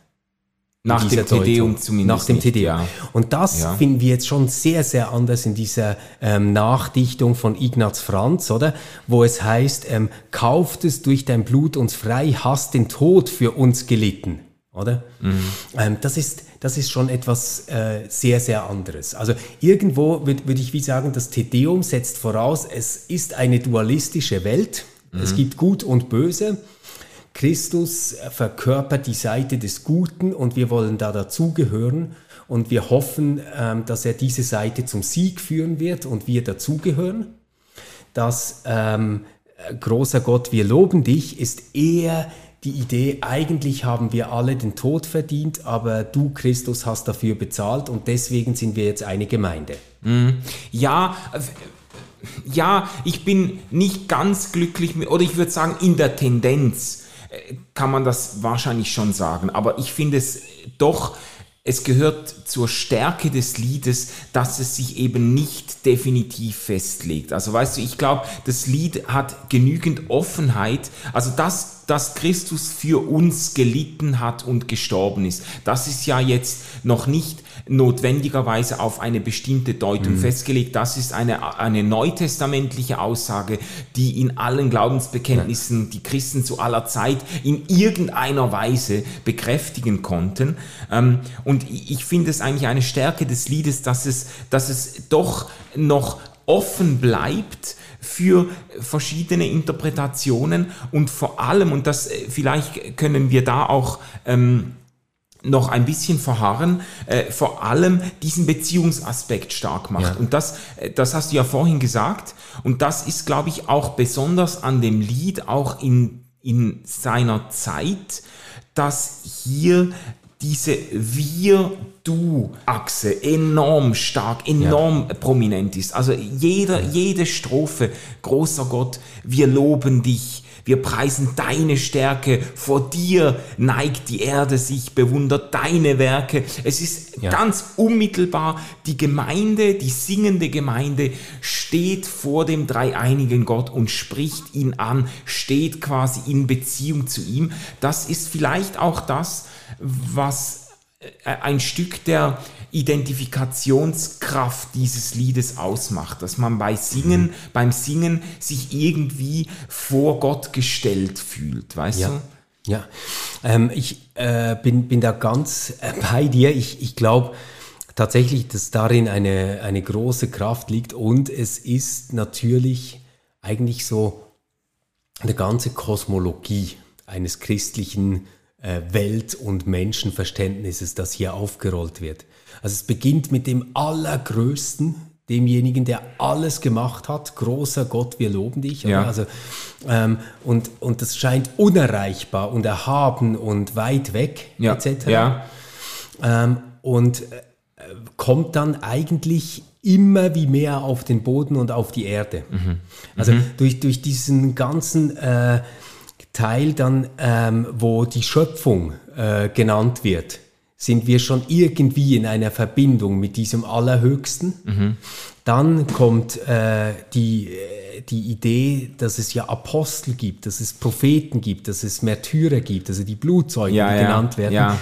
S1: Nach dem Tedeum zumindest.
S3: Nach dem Tedeum. Ja. Und das ja. finden wir jetzt schon sehr, sehr anders in dieser ähm, Nachdichtung von Ignaz Franz, oder? Wo es heißt, ähm, kauft es durch dein Blut uns frei, hast den Tod für uns gelitten oder? Mhm. Ähm, das, ist, das ist schon etwas äh, sehr, sehr anderes. Also irgendwo würde würd ich wie sagen, das Tedeum setzt voraus, es ist eine dualistische Welt. Mhm. Es gibt Gut und Böse. Christus verkörpert die Seite des Guten und wir wollen da dazugehören. Und wir hoffen, ähm, dass er diese Seite zum Sieg führen wird und wir dazugehören. Dass ähm, großer Gott, wir loben dich, ist eher die Idee, eigentlich haben wir alle den Tod verdient, aber du, Christus, hast dafür bezahlt und deswegen sind wir jetzt eine Gemeinde.
S1: Mhm. Ja, ja, ich bin nicht ganz glücklich mit, oder ich würde sagen, in der Tendenz äh, kann man das wahrscheinlich schon sagen, aber ich finde es doch es gehört zur Stärke des Liedes, dass es sich eben nicht definitiv festlegt. Also weißt du, ich glaube, das Lied hat genügend Offenheit. Also das dass Christus für uns gelitten hat und gestorben ist. Das ist ja jetzt noch nicht notwendigerweise auf eine bestimmte Deutung mhm. festgelegt. Das ist eine, eine neutestamentliche Aussage, die in allen Glaubensbekenntnissen ja. die Christen zu aller Zeit in irgendeiner Weise bekräftigen konnten. Ähm, und ich finde es eigentlich eine Stärke des Liedes, dass es, dass es doch noch offen bleibt, für verschiedene Interpretationen und vor allem, und das äh, vielleicht können wir da auch ähm, noch ein bisschen verharren, äh, vor allem diesen Beziehungsaspekt stark macht. Ja. Und das, äh, das hast du ja vorhin gesagt. Und das ist, glaube ich, auch besonders an dem Lied, auch in, in seiner Zeit, dass hier diese Wir-Du-Achse enorm stark, enorm ja. prominent ist. Also jeder, jede Strophe, großer Gott, wir loben dich, wir preisen deine Stärke, vor dir neigt die Erde sich, bewundert deine Werke. Es ist ja. ganz unmittelbar, die Gemeinde, die singende Gemeinde steht vor dem dreieinigen Gott und spricht ihn an, steht quasi in Beziehung zu ihm. Das ist vielleicht auch das, was ein Stück der Identifikationskraft dieses Liedes ausmacht, dass man bei Singen, mhm. beim Singen sich irgendwie vor Gott gestellt fühlt, weißt
S3: ja.
S1: du?
S3: Ja, ähm, ich äh, bin, bin da ganz äh, bei dir. Ich, ich glaube tatsächlich, dass darin eine, eine große Kraft liegt und es ist natürlich eigentlich so eine ganze Kosmologie eines christlichen äh, Welt- und Menschenverständnisses, das hier aufgerollt wird. Also es beginnt mit dem Allergrößten, demjenigen, der alles gemacht hat. Großer Gott, wir loben dich. Ja. Also, ähm, und, und das scheint unerreichbar und erhaben und weit weg,
S1: ja.
S3: etc.
S1: Ja.
S3: Ähm, und äh, kommt dann eigentlich immer wie mehr auf den Boden und auf die Erde. Mhm. Also mhm. Durch, durch diesen ganzen äh, Teil dann, ähm, wo die Schöpfung äh, genannt wird, sind wir schon irgendwie in einer Verbindung mit diesem Allerhöchsten. Mhm. Dann kommt äh, die, äh, die Idee, dass es ja Apostel gibt, dass es Propheten gibt, dass es Märtyrer gibt, also die Blutzeugen, ja, die ja, genannt werden. Ja.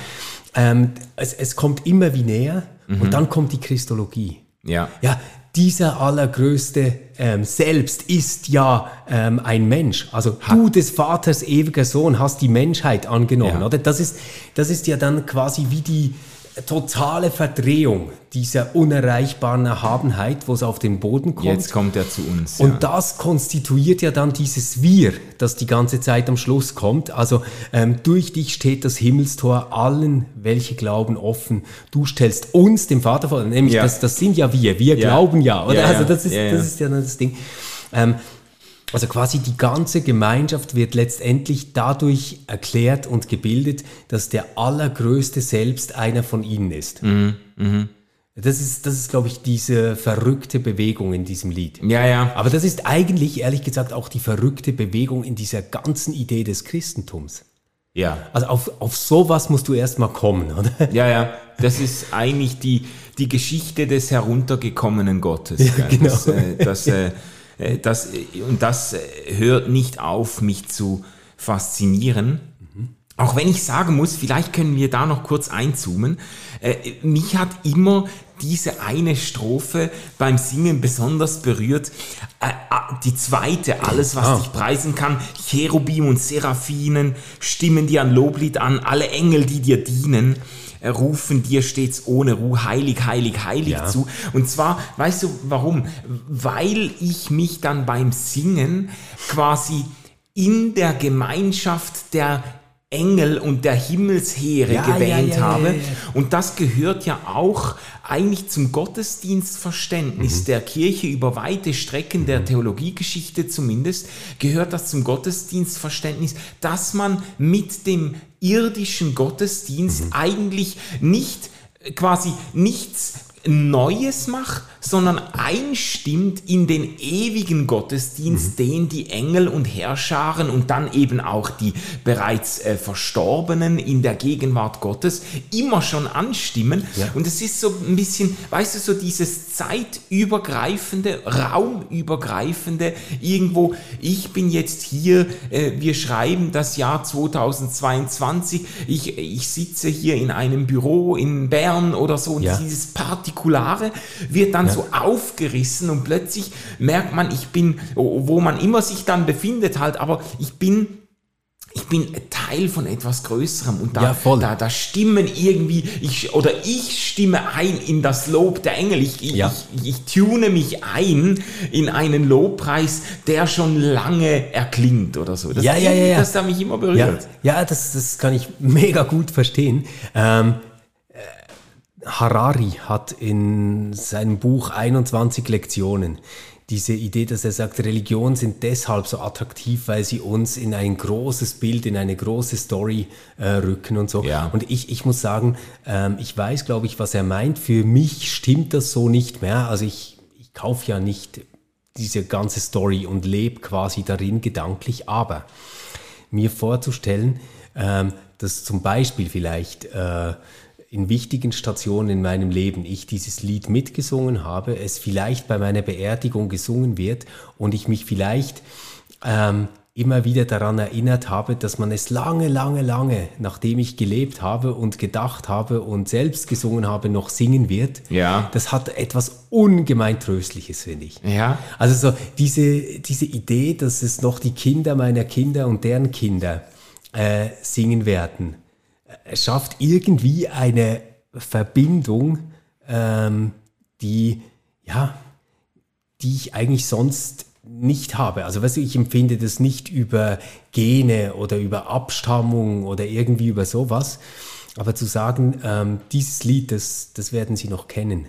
S3: Ähm, es, es kommt immer wie näher mhm. und dann kommt die Christologie.
S1: Ja.
S3: Ja, dieser allergrößte ähm, selbst ist ja ähm, ein Mensch. Also du des Vaters ewiger Sohn hast die Menschheit angenommen, ja. oder? Das ist, das ist ja dann quasi wie die totale Verdrehung dieser unerreichbaren Erhabenheit, wo es auf den Boden kommt.
S1: Jetzt kommt er zu uns.
S3: Und ja. das konstituiert ja dann dieses Wir, das die ganze Zeit am Schluss kommt. Also ähm, durch dich steht das Himmelstor allen, welche glauben, offen. Du stellst uns dem Vater vor, nämlich ja. das, das sind ja wir, wir ja. glauben ja, oder? Also das ist, das ist ja das Ding. Ähm, also quasi die ganze Gemeinschaft wird letztendlich dadurch erklärt und gebildet, dass der Allergrößte selbst einer von ihnen ist. Mhm, mh. Das ist, das ist, glaube ich, diese verrückte Bewegung in diesem Lied.
S1: Ja, ja.
S3: Aber das ist eigentlich, ehrlich gesagt, auch die verrückte Bewegung in dieser ganzen Idee des Christentums.
S1: Ja.
S3: Also auf, auf sowas musst du erstmal kommen, oder?
S1: Ja, ja. Das ist eigentlich die, die Geschichte des heruntergekommenen Gottes.
S3: Ja, genau.
S1: Das, äh, das äh, das, äh, und das äh, hört nicht auf, mich zu faszinieren. Mhm. Auch wenn ich sagen muss, vielleicht können wir da noch kurz einzoomen. mich hat immer diese eine Strophe beim Singen besonders berührt. die zweite, alles was ah. dich preisen kann, Cherubim und Seraphinen stimmen dir ein Loblied an, alle Engel, die dir dienen rufen dir stets ohne Ruhe heilig, heilig, heilig ja. zu. Und zwar, weißt du warum? Weil ich mich dann beim Singen quasi in der Gemeinschaft der Engel und der Himmelsheere
S3: Ja,
S1: gewähnt
S3: ja, ja,
S1: habe. Und das gehört ja auch eigentlich zum Gottesdienstverständnis
S3: Mhm.
S1: der Kirche über weite Strecken der Theologiegeschichte zumindest, gehört das zum Gottesdienstverständnis, dass man mit dem irdischen Gottesdienst
S3: Mhm.
S1: eigentlich nicht äh, quasi nichts Neues macht, sondern einstimmt in den ewigen Gottesdienst, den die Engel und Herrscharen und dann eben auch die bereits äh, Verstorbenen in der Gegenwart Gottes immer schon anstimmen. Und es ist so ein bisschen, weißt du, so dieses zeitübergreifende, raumübergreifende, irgendwo, ich bin jetzt hier, äh, wir schreiben das Jahr 2022, ich, ich sitze hier in einem Büro in Bern oder so und
S3: Ja.
S1: dieses Partikulare wird dann so aufgerissen und plötzlich merkt man, ich bin, wo man immer sich dann befindet halt, aber ich bin ich bin Teil von etwas Größerem und da,
S3: Ja,
S1: da, da stimmen irgendwie, ich, oder ich stimme ein in das Lob der Engel. Ich, ich,
S3: Ja.
S1: ich, ich tune mich ein in einen Lobpreis, der schon lange erklingt oder so. Das,
S3: Ja, ja, ja, ja.
S1: Das hat mich immer
S3: Ja,
S1: berührt.
S3: ja das, das kann ich [LAUGHS] mega gut verstehen. Ähm, äh, Harari hat in seinem Buch 21 Lektionen diese Idee, dass er sagt, Religionen sind deshalb so attraktiv, weil sie uns in ein großes Bild, in eine große Story äh, rücken und so.
S1: Ja.
S3: Und ich, ich muss sagen, ähm, ich weiß, glaube ich, was er meint. Für mich stimmt das so nicht mehr. Also ich, ich kaufe ja nicht diese ganze Story und lebe quasi darin gedanklich, aber mir vorzustellen, ähm, dass zum Beispiel vielleicht äh, in wichtigen Stationen in meinem Leben ich dieses Lied mitgesungen habe, es vielleicht bei meiner Beerdigung gesungen wird und ich mich vielleicht ähm, immer wieder daran erinnert habe, dass man es lange, lange, lange, nachdem ich gelebt habe und gedacht habe und selbst gesungen habe, noch singen wird.
S1: Ja.
S3: Das hat etwas ungemein Tröstliches, finde ich.
S1: Ja.
S3: Also so diese, diese Idee, dass es noch die Kinder meiner Kinder und deren Kinder äh, singen werden, schafft irgendwie eine Verbindung, ähm, die, ja, die ich eigentlich sonst nicht habe. Also du, ich empfinde das nicht über Gene oder über Abstammung oder irgendwie über sowas. Aber zu sagen, ähm, dieses Lied, das, das werden Sie noch kennen.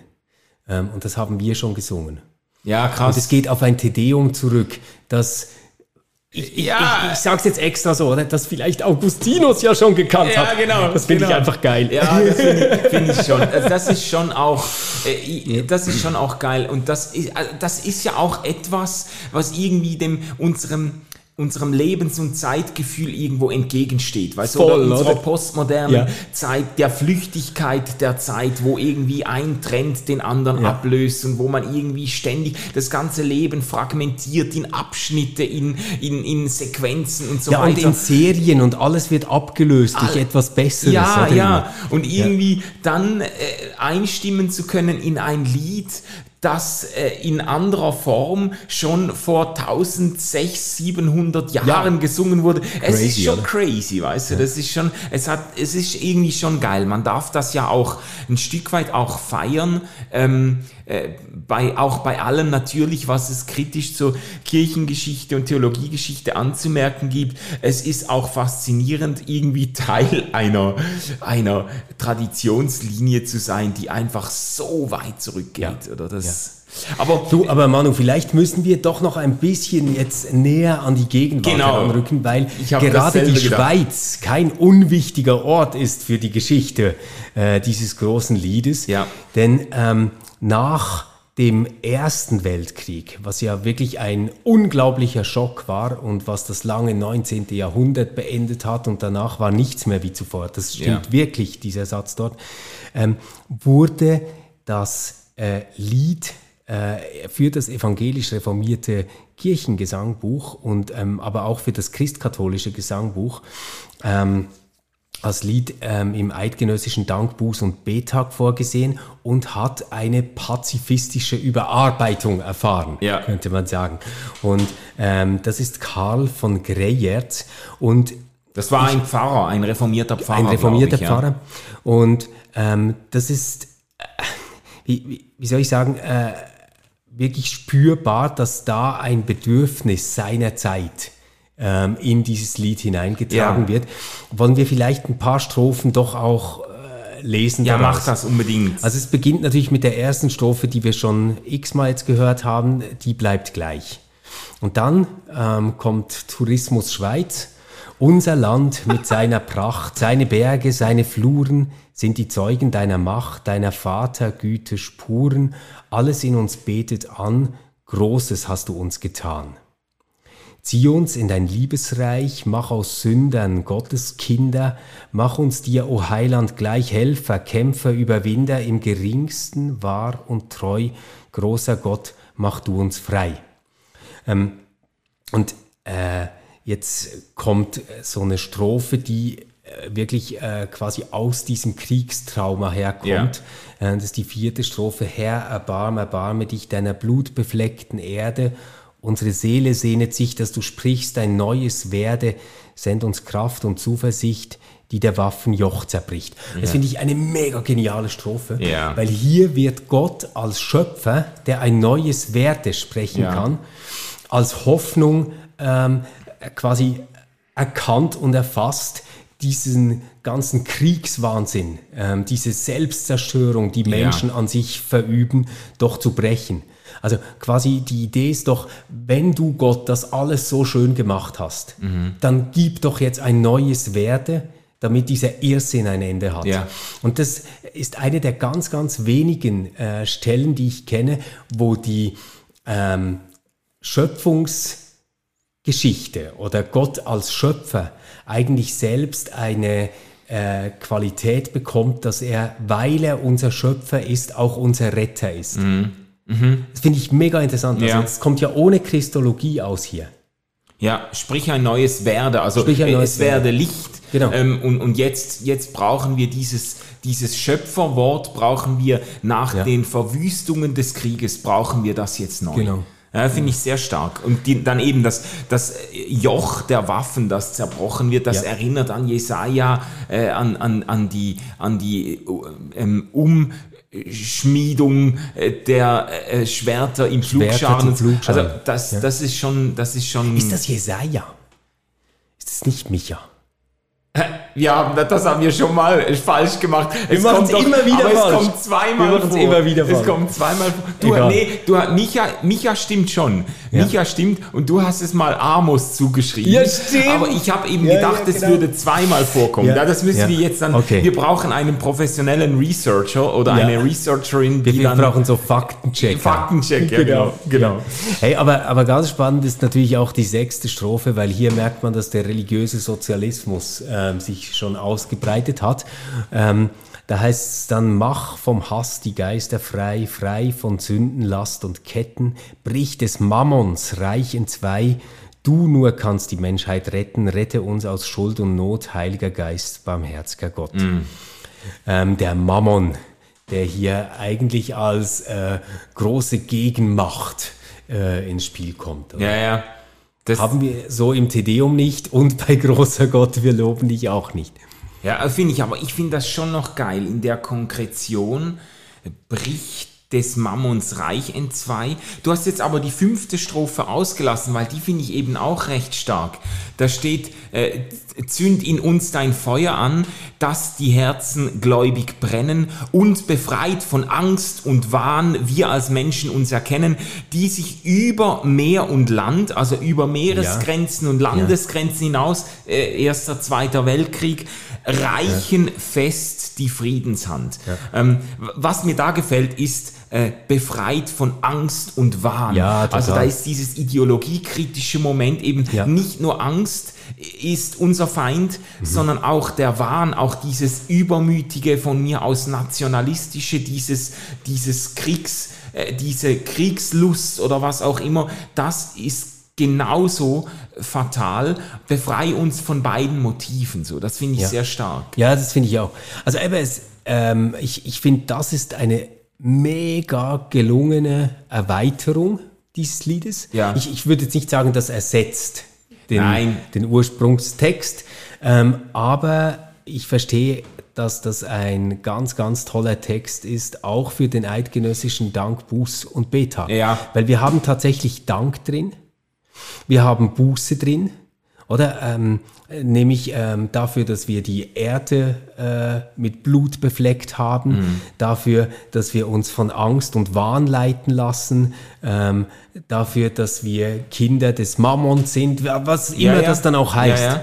S3: Ähm, und das haben wir schon gesungen.
S1: Ja,
S3: Und
S1: krass.
S3: es geht auf ein Tedeum zurück, das ich,
S1: Ja.
S3: ich, ich sag's jetzt extra so, oder? Das vielleicht Augustinus ja schon gekannt
S1: Ja,
S3: hat.
S1: genau,
S3: Das finde
S1: genau.
S3: ich einfach geil.
S1: Ja, das finde ich, find ich schon. Also das ist schon auch, äh, das ist schon auch geil. Und das ist, also das ist ja auch etwas, was irgendwie dem unserem unserem Lebens- und Zeitgefühl irgendwo entgegensteht, weißt du,
S3: Voll,
S1: oder unserer
S3: oder?
S1: postmodernen
S3: Ja.
S1: Zeit, der Flüchtigkeit der Zeit, wo irgendwie ein Trend den anderen
S3: Ja.
S1: ablöst und wo man irgendwie ständig das ganze Leben fragmentiert in Abschnitte, in, in, in Sequenzen und so
S3: Ja, und
S1: weiter.
S3: in Serien und alles wird abgelöst durch etwas Besseres.
S1: Ja, ja. Und irgendwie dann äh, einstimmen zu können in ein Lied, das äh, in anderer Form schon vor 1600, 700 Jahren gesungen wurde. es ist
S3: Crazy,
S1: schon
S3: oder?
S1: crazy, weißt du, das ist schon, es hat, es ist irgendwie schon geil. Man darf das ja auch ein Stück weit auch feiern, ähm, äh, bei, auch bei allem natürlich, was es kritisch zur Kirchengeschichte und Theologiegeschichte anzumerken gibt. Es ist auch faszinierend, irgendwie [LAUGHS] Teil einer, einer Traditionslinie zu sein, die einfach so weit zurückgeht, oder das. Aber
S3: Du, aber Manu, vielleicht müssen wir doch noch ein bisschen jetzt näher an die Gegenwart
S1: Genau.
S3: heranrücken, weil gerade die
S1: gedacht.
S3: Schweiz kein unwichtiger Ort ist für die Geschichte äh, dieses großen Liedes.
S1: Ja.
S3: Denn ähm, nach dem Ersten Weltkrieg, was ja wirklich ein unglaublicher Schock war und was das lange 19. Jahrhundert beendet hat und danach war nichts mehr wie zuvor, das stimmt
S1: Ja.
S3: wirklich, dieser Satz dort, ähm, wurde das äh, Lied äh, für das evangelisch reformierte Kirchengesangbuch und ähm, aber auch für das christkatholische Gesangbuch ähm, als Lied ähm, im eidgenössischen Dankbuß- und Betag vorgesehen und hat eine pazifistische Überarbeitung erfahren,
S1: Ja.
S3: könnte man sagen. Und ähm, das ist Karl von Greyert und
S1: das war ein Pfarrer, ein reformierter Pfarrer.
S3: ein reformierter
S1: ich, ja.
S3: Pfarrer. Und ähm, das ist, äh, wie, wie- wie soll ich sagen, äh, wirklich spürbar, dass da ein Bedürfnis seiner Zeit ähm, in dieses Lied hineingetragen ja. wird. Wollen wir vielleicht ein paar Strophen doch auch äh, lesen?
S1: Ja, daraus? mach das unbedingt.
S3: Also es beginnt natürlich mit der ersten Strophe, die wir schon x-mal jetzt gehört haben, die bleibt gleich. Und dann ähm, kommt Tourismus Schweiz. Unser Land mit [LAUGHS] seiner Pracht, seine Berge, seine Fluren sind die Zeugen deiner Macht, deiner Vatergüte Spuren. Alles in uns betet an, Großes hast du uns getan. Zieh uns in dein Liebesreich, mach aus Sündern Gottes Kinder, mach uns dir, o Heiland, gleich Helfer, Kämpfer, Überwinder, im geringsten wahr und treu, großer Gott, mach du uns frei. Ähm, und äh, jetzt kommt so eine Strophe, die äh, wirklich äh, quasi aus diesem Kriegstrauma herkommt. Ja. Äh, das ist die vierte Strophe. Herr, erbarme, erbarme dich deiner blutbefleckten Erde Unsere Seele sehnet sich, dass du sprichst, ein neues werde, send uns Kraft und Zuversicht, die der Waffen Joch zerbricht. Ja. Das finde ich eine mega geniale Strophe, ja. weil hier wird Gott als Schöpfer, der ein neues Werte sprechen ja. kann, als Hoffnung ähm, quasi erkannt und erfasst, diesen ganzen Kriegswahnsinn, ähm, diese Selbstzerstörung, die Menschen an sich verüben, doch zu brechen. Also quasi die Idee ist doch, wenn du Gott das alles so schön gemacht hast, mhm. dann gib doch jetzt ein neues Werde, damit dieser Irrsinn ein Ende hat. Ja. Und das ist eine der ganz, ganz wenigen äh, Stellen, die ich kenne, wo die ähm, Schöpfungsgeschichte oder Gott als Schöpfer eigentlich selbst eine äh, Qualität bekommt, dass er, weil er unser Schöpfer ist, auch unser Retter ist. Mhm. Mhm. Das finde ich mega interessant. Also es kommt ja ohne Christologie aus hier.
S1: Ja, sprich ein neues Werde, also sprich ein neues es werde Werde. Licht. Genau. Ähm, und und jetzt, jetzt brauchen wir dieses, dieses Schöpferwort, brauchen wir nach ja. den Verwüstungen des Krieges, brauchen wir das jetzt neu. Genau. Ja, finde ich sehr stark. Und die, dann eben das, das Joch der Waffen, das zerbrochen wird, das ja. erinnert an Jesaja, äh, an, an, an die, an die ähm, um Schmiedung äh, der äh, Schwerter im Flugscharen. Also das, ja. das ist schon, das ist schon.
S3: Ist das Jesaja? Ist das nicht Micha?
S1: Ja, das haben wir schon mal falsch gemacht.
S3: Wir es kommt doch,
S1: immer wieder
S3: aber
S1: falsch. es kommt zweimal
S3: wir vor. immer wieder
S1: falsch. Es kommt zweimal vor. Du, Egal. nee, du, Micha, Micha stimmt schon. Ja. Micha stimmt und du hast es mal Amos zugeschrieben. Ja, stimmt. Aber ich habe eben ja, gedacht, ja, genau. es würde zweimal vorkommen. Ja. das müssen wir jetzt dann, okay. wir brauchen einen professionellen Researcher oder eine Researcherin,
S3: die wir dann... Wir brauchen so Faktenchecker.
S1: Faktencheck, ja, genau. genau.
S3: Hey, aber, aber ganz spannend ist natürlich auch die sechste Strophe, weil hier merkt man, dass der religiöse Sozialismus äh, sich schon ausgebreitet hat. Ähm, da heißt es dann, mach vom Hass die Geister frei, frei von Sünden, Last und Ketten, brich des Mammons Reich in zwei, du nur kannst die Menschheit retten, rette uns aus Schuld und Not, Heiliger Geist, barmherziger Gott. Mm. Ähm, der Mammon, der hier eigentlich als äh, große Gegenmacht äh, ins Spiel kommt.
S1: Oder? Ja, ja.
S3: Das haben wir so im Tedeum nicht und bei großer Gott, wir loben dich auch nicht.
S1: Ja, finde ich, aber ich finde das schon noch geil. In der Konkretion bricht des Mammons Reich entzwei. Du hast jetzt aber die fünfte Strophe ausgelassen, weil die finde ich eben auch recht stark. Da steht, äh, zünd in uns dein Feuer an, dass die Herzen gläubig brennen und befreit von Angst und Wahn wir als Menschen uns erkennen, die sich über Meer und Land, also über Meeresgrenzen ja. und Landesgrenzen ja. hinaus, äh, erster, zweiter Weltkrieg, reichen ja. fest die Friedenshand. Ähm, was mir da gefällt, ist, äh, befreit von Angst und Wahn. Ja, total. also da ist dieses ideologiekritische Moment eben ja. nicht nur Angst ist unser Feind, mhm. sondern auch der Wahn, auch dieses übermütige, von mir aus nationalistische, dieses, dieses Kriegs, äh, diese Kriegslust oder was auch immer, das ist genauso fatal. Befrei uns von beiden Motiven. So, das finde ich
S3: ja.
S1: sehr stark.
S3: Ja, das finde ich auch. Also eben, es, ähm, ich, ich finde, das ist eine mega gelungene Erweiterung dieses Liedes. Ja. Ich, ich würde jetzt nicht sagen, das ersetzt den, den Ursprungstext, ähm, aber ich verstehe, dass das ein ganz, ganz toller Text ist, auch für den eidgenössischen Dank, Buß und Beta. Ja. Weil wir haben tatsächlich Dank drin, wir haben Buße drin, oder? Ähm, nämlich ähm, dafür, dass wir die Erde äh, mit Blut befleckt haben, mhm. dafür, dass wir uns von Angst und Wahn leiten lassen, ähm, dafür, dass wir Kinder des Mammons sind, was immer ja, ja. das dann auch heißt. Ja,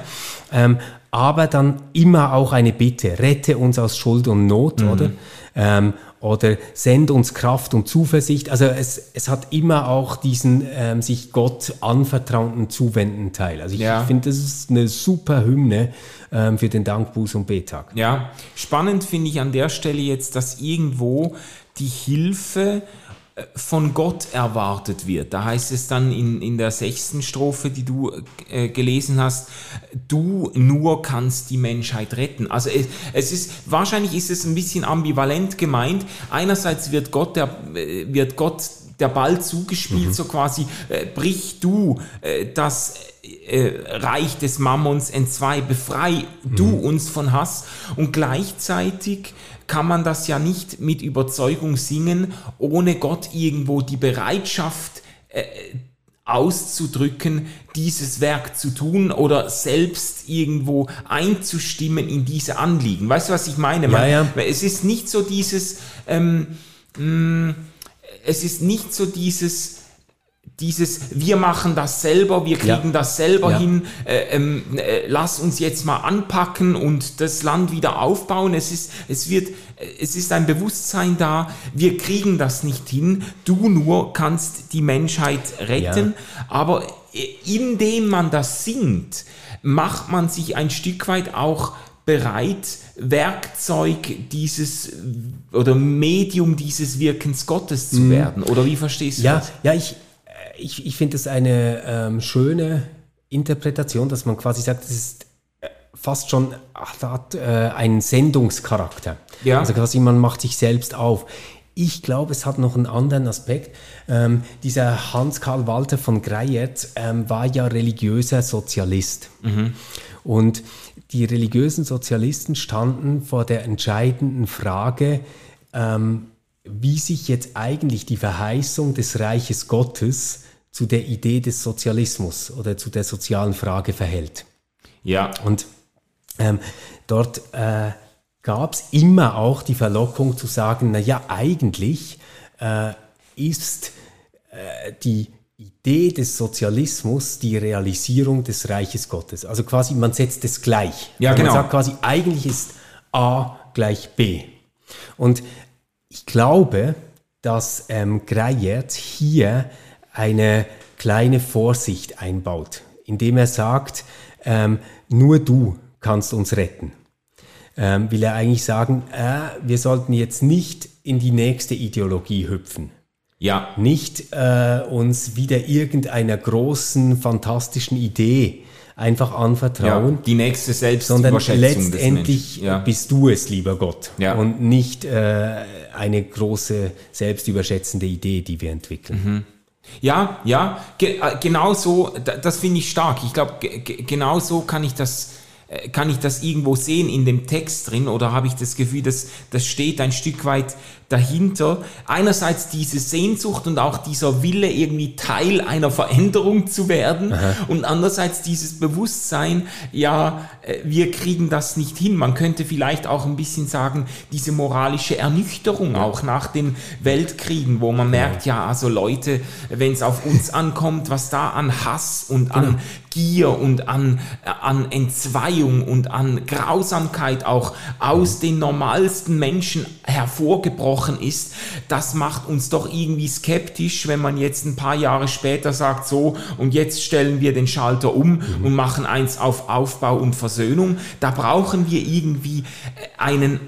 S3: ähm, aber dann immer auch eine Bitte, rette uns aus Schuld und Not, mhm. oder? Ähm, oder send uns Kraft und Zuversicht. Also es, es hat immer auch diesen ähm, sich Gott anvertrauten zuwenden Teil. Also ich, ja. finde, das ist eine super Hymne ähm, für den Dankbuß- und Betag.
S1: Ja, spannend finde ich an der Stelle jetzt, dass irgendwo die Hilfe von Gott erwartet wird. Da heißt es dann in, in der sechsten Strophe, die du äh, gelesen hast, du nur kannst die Menschheit retten. Also es, es, ist, wahrscheinlich ist es ein bisschen ambivalent gemeint. Einerseits wird Gott der, äh, wird Gott der Ball zugespielt, mhm. so quasi, äh, brich du äh, das äh, Reich des Mammons entzwei, befrei mhm. du uns von Hass und gleichzeitig kann man das ja nicht mit Überzeugung singen, ohne Gott irgendwo die Bereitschaft äh, auszudrücken, dieses Werk zu tun oder selbst irgendwo einzustimmen in diese Anliegen. Weißt du, was ich meine? Man, ja, ja. Es ist nicht so dieses, ähm, mh, mm, es ist nicht so dieses, dieses, wir machen das selber, wir kriegen ja. das selber ja. hin, äh, ähm, äh, lass uns jetzt mal anpacken und das Land wieder aufbauen. Es ist, es wird, es ist ein Bewusstsein da, wir kriegen das nicht hin, du nur kannst die Menschheit retten, ja. aber indem man das singt, macht man sich ein Stück weit auch bereit, Werkzeug dieses oder Medium dieses Wirkens Gottes zu mhm. werden? Oder wie verstehst du
S3: ja,
S1: das?
S3: Ja, ich, ich, ich finde es eine ähm, schöne Interpretation, dass man quasi sagt, es ist äh, fast schon hat, äh, einen Sendungscharakter. Ja. Also quasi man macht sich selbst auf. Ich glaube, es hat noch einen anderen Aspekt. Ähm, dieser Hans-Karl Walter von Greyert ähm, war ja religiöser Sozialist. Mhm. Und die religiösen Sozialisten standen vor der entscheidenden Frage, ähm, wie sich jetzt eigentlich die Verheißung des Reiches Gottes zu der Idee des Sozialismus oder zu der sozialen Frage verhält. Ja. Und ähm, dort äh, gab es immer auch die Verlockung zu sagen, na ja, eigentlich äh, ist äh, die Idee des Sozialismus die Realisierung des Reiches Gottes. Also quasi, man setzt es gleich. Ja, also genau. Man sagt quasi, eigentlich ist A gleich B. Und ich glaube, dass ähm, Greyert hier eine kleine Vorsicht einbaut, indem er sagt, ähm, nur du kannst uns retten. Ähm, will er eigentlich sagen, äh, wir sollten jetzt nicht in die nächste Ideologie hüpfen. Ja. Nicht äh, uns wieder irgendeiner großen, fantastischen Idee einfach anvertrauen. Ja,
S1: die nächste
S3: Sondern letztendlich ja. bist du es, lieber Gott. Ja. Und nicht äh, eine große, selbstüberschätzende Idee, die wir entwickeln. Mhm.
S1: Ja, ja, ge äh, genau so, das finde ich stark. Ich glaube, genau so kann ich das kann ich das irgendwo sehen in dem Text drin oder habe ich das Gefühl, dass das steht ein Stück weit dahinter. Einerseits diese Sehnsucht und auch dieser Wille, irgendwie Teil einer Veränderung zu werden Aha. und andererseits dieses Bewusstsein, ja, äh, wir kriegen das nicht hin. Man könnte vielleicht auch ein bisschen sagen, diese moralische Ernüchterung auch nach den Weltkriegen, wo man merkt, ja, also Leute, wenn es auf uns ankommt, was da an Hass und genau. an Gier und an, äh, an Entzweiung und an Grausamkeit auch aus den normalsten Menschen hervorgebrochen ist, das macht uns doch irgendwie skeptisch, wenn man jetzt ein paar Jahre später sagt, so, und jetzt stellen wir den Schalter um mhm. und machen eins auf Aufbau und Versöhnung. Da brauchen wir irgendwie einen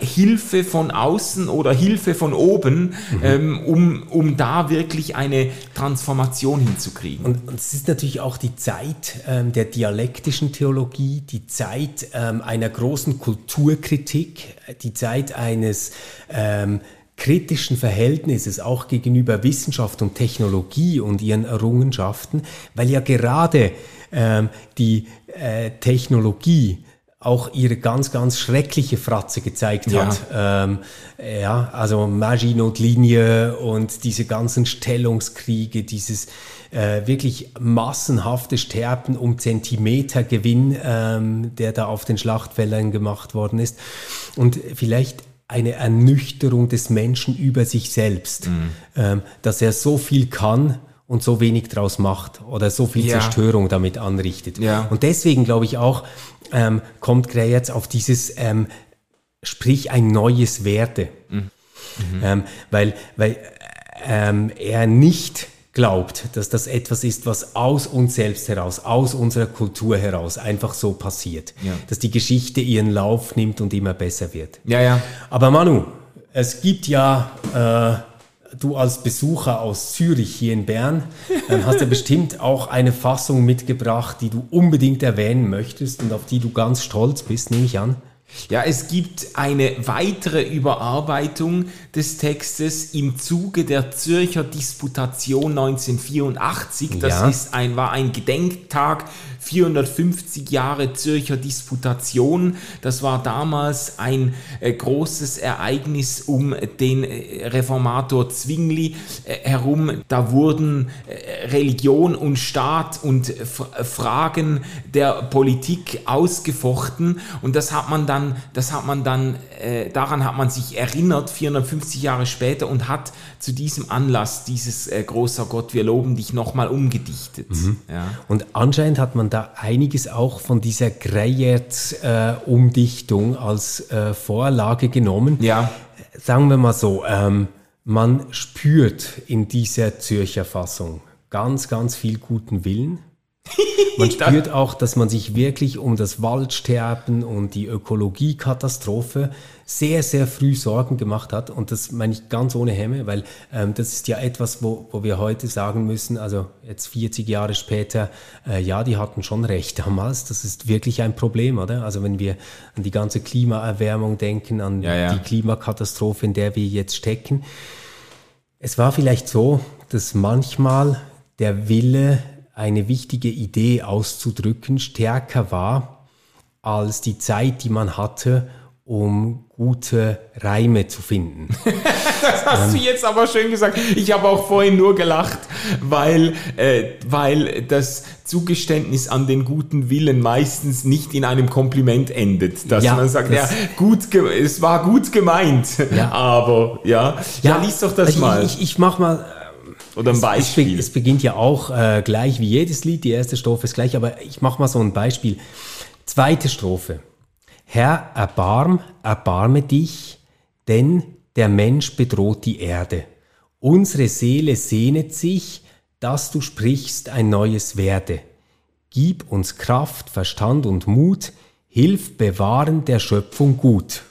S1: Hilfe von außen oder Hilfe von oben, mhm. ähm, um, um da wirklich eine Transformation hinzukriegen.
S3: Und, und es ist natürlich auch die Zeit ähm, der dialektischen Theologie, die Zeit ähm, einer großen Kulturkritik, die Zeit eines ähm, kritischen Verhältnisses auch gegenüber Wissenschaft und Technologie und ihren Errungenschaften, weil ja gerade ähm, die äh, Technologie auch ihre ganz, ganz schreckliche Fratze gezeigt ja. hat. Ähm, ja, also Maginot-Linie und diese ganzen Stellungskriege, dieses äh, wirklich massenhafte Sterben um Zentimetergewinn, ähm, der da auf den Schlachtfeldern gemacht worden ist. Und vielleicht eine Ernüchterung des Menschen über sich selbst, mhm. ähm, dass er so viel kann und so wenig draus macht oder so viel ja. Zerstörung damit anrichtet. Ja. Und deswegen glaube ich auch, ähm, kommt Gray jetzt auf dieses, ähm, sprich ein neues Werde. Mhm. Mhm. Ähm, weil weil ähm, er nicht glaubt, dass das etwas ist, was aus uns selbst heraus, aus unserer Kultur heraus einfach so passiert. Ja. Dass die Geschichte ihren Lauf nimmt und immer besser wird.
S1: Ja, ja.
S3: Aber Manu, es gibt ja, äh, du als Besucher aus Zürich hier in Bern, äh, hast ja bestimmt auch eine Fassung mitgebracht, die du unbedingt erwähnen möchtest und auf die du ganz stolz bist, nehme ich an.
S1: Ja, es gibt eine weitere Überarbeitung des Textes im Zuge der Zürcher Disputation 1984. Das ja. ist ein, war ein Gedenktag 450 Jahre Zürcher Disputation. Das war damals ein äh, großes Ereignis um den äh, Reformator Zwingli äh, herum. Da wurden Religion und Staat und Fragen der Politik ausgefochten und das hat man dann, das hat man dann, daran hat man sich erinnert 450 Jahre später und hat zu diesem Anlass dieses großer Gott, wir loben dich nochmal umgedichtet. Mhm.
S3: Ja. Und anscheinend hat man da einiges auch von dieser Greyert-Umdichtung äh, als äh, Vorlage genommen. Ja. Sagen wir mal so, ähm, man spürt in dieser Zürcher Fassung ganz, ganz viel guten Willen. [LAUGHS] Man spürt auch, dass man sich wirklich um das Waldsterben und die Ökologiekatastrophe sehr, sehr früh Sorgen gemacht hat. Und das meine ich ganz ohne Hemme, weil ähm, das ist ja etwas, wo, wo wir heute sagen müssen, also jetzt 40 Jahre später, äh, ja, die hatten schon recht damals. Das ist wirklich ein Problem, oder? Also wenn wir an die ganze Klimaerwärmung denken, an ja, ja. die Klimakatastrophe, in der wir jetzt stecken. Es war vielleicht so, dass manchmal der Wille eine wichtige Idee auszudrücken, stärker war als die Zeit, die man hatte, um gute Reime zu finden. [LAUGHS]
S1: das hast ähm, du jetzt aber schön gesagt. Ich habe auch vorhin nur gelacht, weil, äh, weil das Zugeständnis an den guten Willen meistens nicht in einem Kompliment endet. Dass ja, man sagt, ja, gut, es war gut gemeint, ja. [LAUGHS] aber ja,
S3: ja, ja lies doch das ich, mal. Ich, ich mach mal
S1: oder ein Beispiel.
S3: Es, es beginnt ja auch äh, gleich wie jedes Lied, die erste Strophe ist gleich, aber ich mache mal so ein Beispiel. Zweite Strophe. Herr, erbarm, erbarme dich, denn der Mensch bedroht die Erde. Unsere Seele sehnet sich, dass du sprichst, ein neues werde. Gib uns Kraft, Verstand und Mut, hilf bewahren der Schöpfung gut.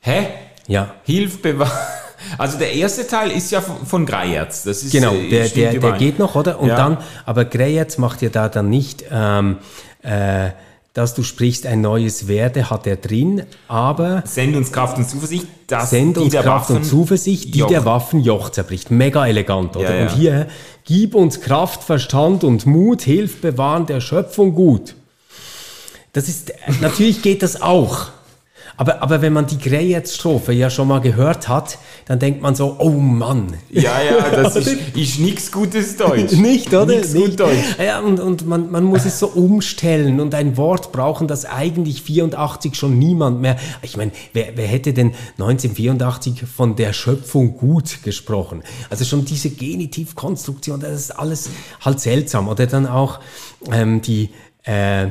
S1: Hä? Ja. Hilf bewahren. [LAUGHS] Also der erste Teil ist ja von Greyerz.
S3: Das ist, genau, äh, der, der, der geht noch, oder? Und ja. dann, aber Greyerz macht ja da dann nicht, ähm, äh, dass du sprichst, ein neues Werde hat er drin, aber...
S1: Send uns Kraft und Zuversicht,
S3: dass Send uns Kraft Waffen und Zuversicht, die Joch. der Waffen Joch zerbricht. Mega elegant, oder? Ja, ja. Und hier, gib uns Kraft, Verstand und Mut, hilf bewahren der Schöpfung gut. Das ist, natürlich geht das auch. Aber, aber wenn man die Greyerz-Strophe ja schon mal gehört hat, dann denkt man so, oh Mann.
S1: Ja, ja, [LAUGHS] das ist, ist nichts Gutes Deutsch. [LAUGHS]
S3: Nicht, oder? Nichts gut Deutsch. Ja, und, und man, man muss es so umstellen und ein Wort brauchen, das eigentlich 84 schon niemand mehr. Ich meine, wer, wer hätte denn 1984 von der Schöpfung gut gesprochen? Also schon diese Genitivkonstruktion, das ist alles halt seltsam. Oder dann auch ähm, die äh,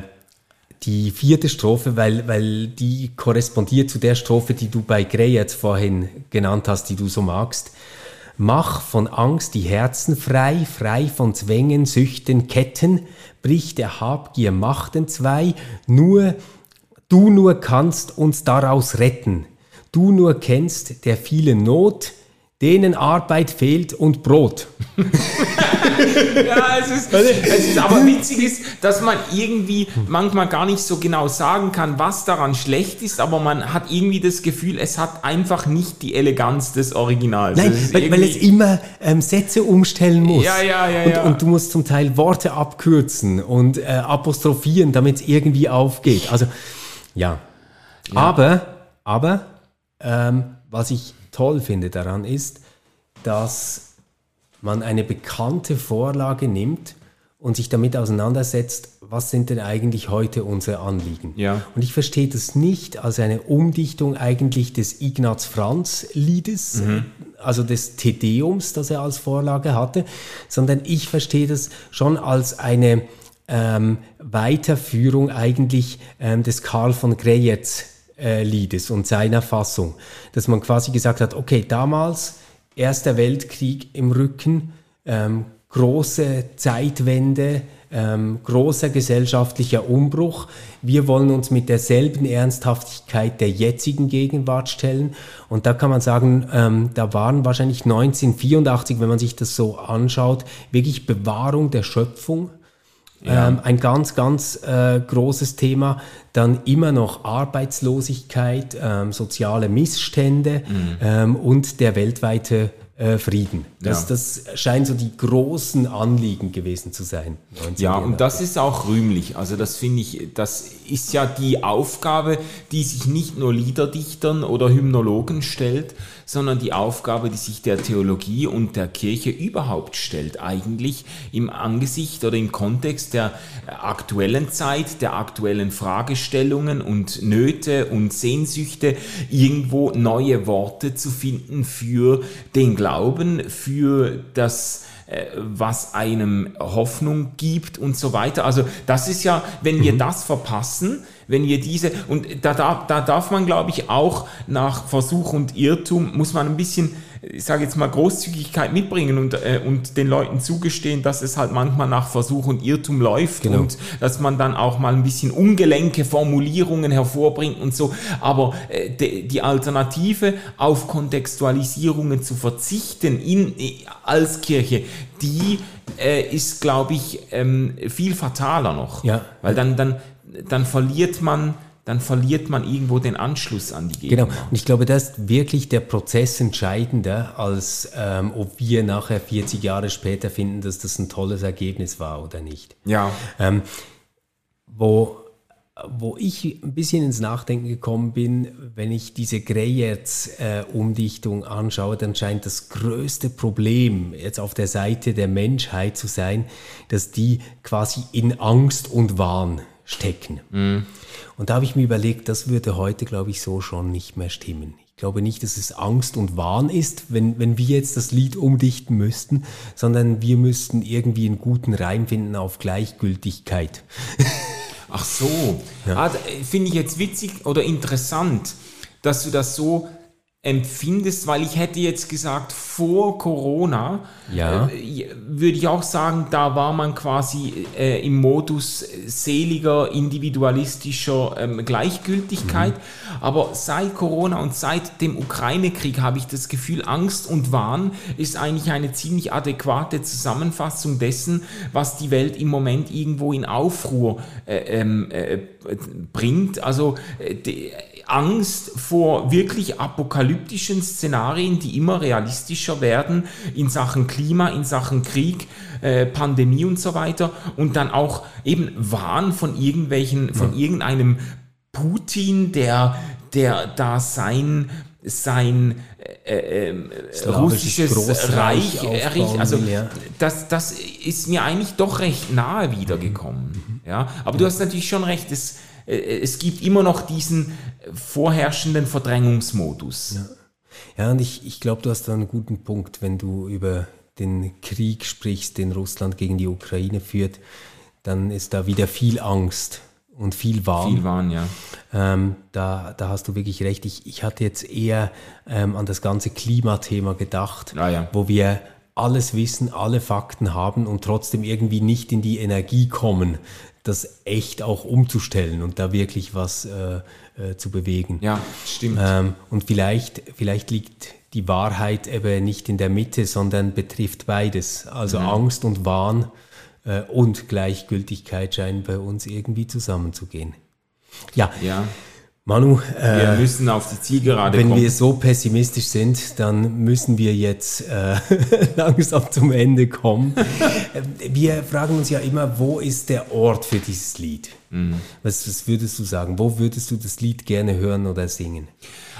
S3: die vierte Strophe, weil, weil die korrespondiert zu der Strophe, die du bei Grey jetzt vorhin genannt hast, die du so magst. Mach von Angst die Herzen frei, frei von Zwängen, Süchten, Ketten, brich der Habgier Machten zwei, nur, du nur kannst uns daraus retten. Du nur kennst der vielen Not, denen Arbeit fehlt und Brot. [LAUGHS]
S1: ja, es ist, es ist aber witzig ist, dass man irgendwie manchmal gar nicht so genau sagen kann, was daran schlecht ist, aber man hat irgendwie das Gefühl, es hat einfach nicht die Eleganz des Originals.
S3: Nein, weil, weil, es immer ähm, Sätze umstellen muss.
S1: Ja, ja, ja,
S3: und,
S1: ja.
S3: und du musst zum Teil Worte abkürzen und äh, apostrophieren, damit es irgendwie aufgeht. Also, ja. ja. Aber, aber, ähm, was ich toll finde daran ist, dass man eine bekannte Vorlage nimmt und sich damit auseinandersetzt, was sind denn eigentlich heute unsere Anliegen.
S1: Ja.
S3: Und ich verstehe das nicht als eine Umdichtung eigentlich des Ignaz Franz Liedes, mhm. also des Tedeums, das er als Vorlage hatte, sondern ich verstehe das schon als eine ähm, Weiterführung eigentlich ähm, des Karl von Greyerz äh, Liedes und seiner Fassung, dass man quasi gesagt hat, okay, damals Erster Weltkrieg im Rücken, ähm, große Zeitwende, ähm, großer gesellschaftlicher Umbruch. Wir wollen uns mit derselben Ernsthaftigkeit der jetzigen Gegenwart stellen. Und da kann man sagen, ähm, da waren wahrscheinlich 1984, wenn man sich das so anschaut, wirklich Bewahrung der Schöpfung. Ja. Ähm, ein ganz, ganz äh, großes Thema. Dann immer noch Arbeitslosigkeit, ähm, soziale Missstände mhm. ähm, und der weltweite äh, Frieden. Das, ja. das scheinen so die großen Anliegen gewesen zu sein.
S1: Ja, und das ist auch rühmlich. Also das finde ich, das ist ja die Aufgabe, die sich nicht nur Liederdichtern oder Hymnologen stellt, sondern die Aufgabe, die sich der Theologie und der Kirche überhaupt stellt, eigentlich im Angesicht oder im Kontext der aktuellen Zeit, der aktuellen Fragestellungen und Nöte und Sehnsüchte, irgendwo neue Worte zu finden für den Glauben, für das äh, was einem Hoffnung gibt und so weiter. Also das ist ja, wenn wir mhm. das verpassen, wenn wir diese, und da, da, da darf man, glaube ich, auch nach Versuch und Irrtum, muss man ein bisschen, ich sage jetzt mal, Großzügigkeit mitbringen und, äh, und den Leuten zugestehen, dass es halt manchmal nach Versuch und Irrtum läuft genau. und dass man dann auch mal ein bisschen ungelenke Formulierungen hervorbringt und so. Aber äh, de, die Alternative, auf Kontextualisierungen zu verzichten in, als Kirche, die äh, ist, glaube ich, ähm, viel fataler noch.
S3: Ja.
S1: Weil dann, dann, dann verliert man dann verliert man irgendwo den Anschluss an die
S3: Gegner. Genau, und ich glaube, das ist wirklich der Prozess entscheidender, als ähm, ob wir nachher 40 Jahre später finden, dass das ein tolles Ergebnis war oder nicht.
S1: Ja.
S3: Ähm, wo, wo ich ein bisschen ins Nachdenken gekommen bin, wenn ich diese Greyerz-Umdichtung äh, anschaue, dann scheint das größte Problem jetzt auf der Seite der Menschheit zu sein, dass die quasi in Angst und Wahn stecken. Mhm. Und da habe ich mir überlegt, das würde heute, glaube ich, so schon nicht mehr stimmen. Ich glaube nicht, dass es Angst und Wahn ist, wenn, wenn wir jetzt das Lied umdichten müssten, sondern wir müssten irgendwie einen guten Reim finden auf Gleichgültigkeit.
S1: Ach so. Ja. Ah, Finde ich jetzt witzig oder interessant, dass du das so empfindest, weil ich hätte jetzt gesagt, vor Corona
S3: ja.
S1: äh, würde ich auch sagen, da war man quasi äh, im Modus seliger, individualistischer ähm, Gleichgültigkeit. Mhm. Aber seit Corona und seit dem Ukraine-Krieg habe ich das Gefühl, Angst und Wahn ist eigentlich eine ziemlich adäquate Zusammenfassung dessen, was die Welt im Moment irgendwo in Aufruhr äh, ähm, äh, bringt. Also äh, die, Angst vor wirklich apokalyptischen Szenarien, die immer realistischer werden in Sachen Klima, in Sachen Krieg, äh, Pandemie und so weiter. Und dann auch eben Wahn von irgendwelchen, von ja. irgendeinem Putin, der, der da sein sein äh, äh, russisches Reich errichtet. Also ja. das, das ist mir eigentlich doch recht nahe wiedergekommen. Mhm. Ja, aber du hast natürlich schon recht. Es, es gibt immer noch diesen vorherrschenden Verdrängungsmodus.
S3: Ja, ja und ich, ich glaube, du hast da einen guten Punkt, wenn du über den Krieg sprichst, den Russland gegen die Ukraine führt, dann ist da wieder viel Angst und viel Wahn.
S1: Viel Wahn, ja.
S3: Ähm, da, da hast du wirklich recht. Ich, ich hatte jetzt eher ähm, an das ganze Klimathema gedacht,
S1: ah, ja.
S3: wo wir alles wissen, alle Fakten haben und trotzdem irgendwie nicht in die Energie kommen, das echt auch umzustellen und da wirklich was äh, äh, zu bewegen.
S1: Ja, stimmt.
S3: Ähm, und vielleicht, vielleicht liegt die Wahrheit eben nicht in der Mitte, sondern betrifft beides. Also mhm. Angst und Wahn äh, und Gleichgültigkeit scheinen bei uns irgendwie zusammenzugehen. Ja.
S1: ja.
S3: Manu,
S1: äh, wir müssen auf die Zielgerade
S3: wenn
S1: kommen.
S3: wir so pessimistisch sind, dann müssen wir jetzt äh, [LAUGHS] langsam zum Ende kommen. wir fragen uns ja immer, wo ist der Ort für dieses Lied? Mhm. Was, was würdest du sagen? Wo würdest du das Lied gerne hören oder singen?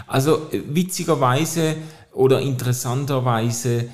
S1: Also witzigerweise oder interessanterweise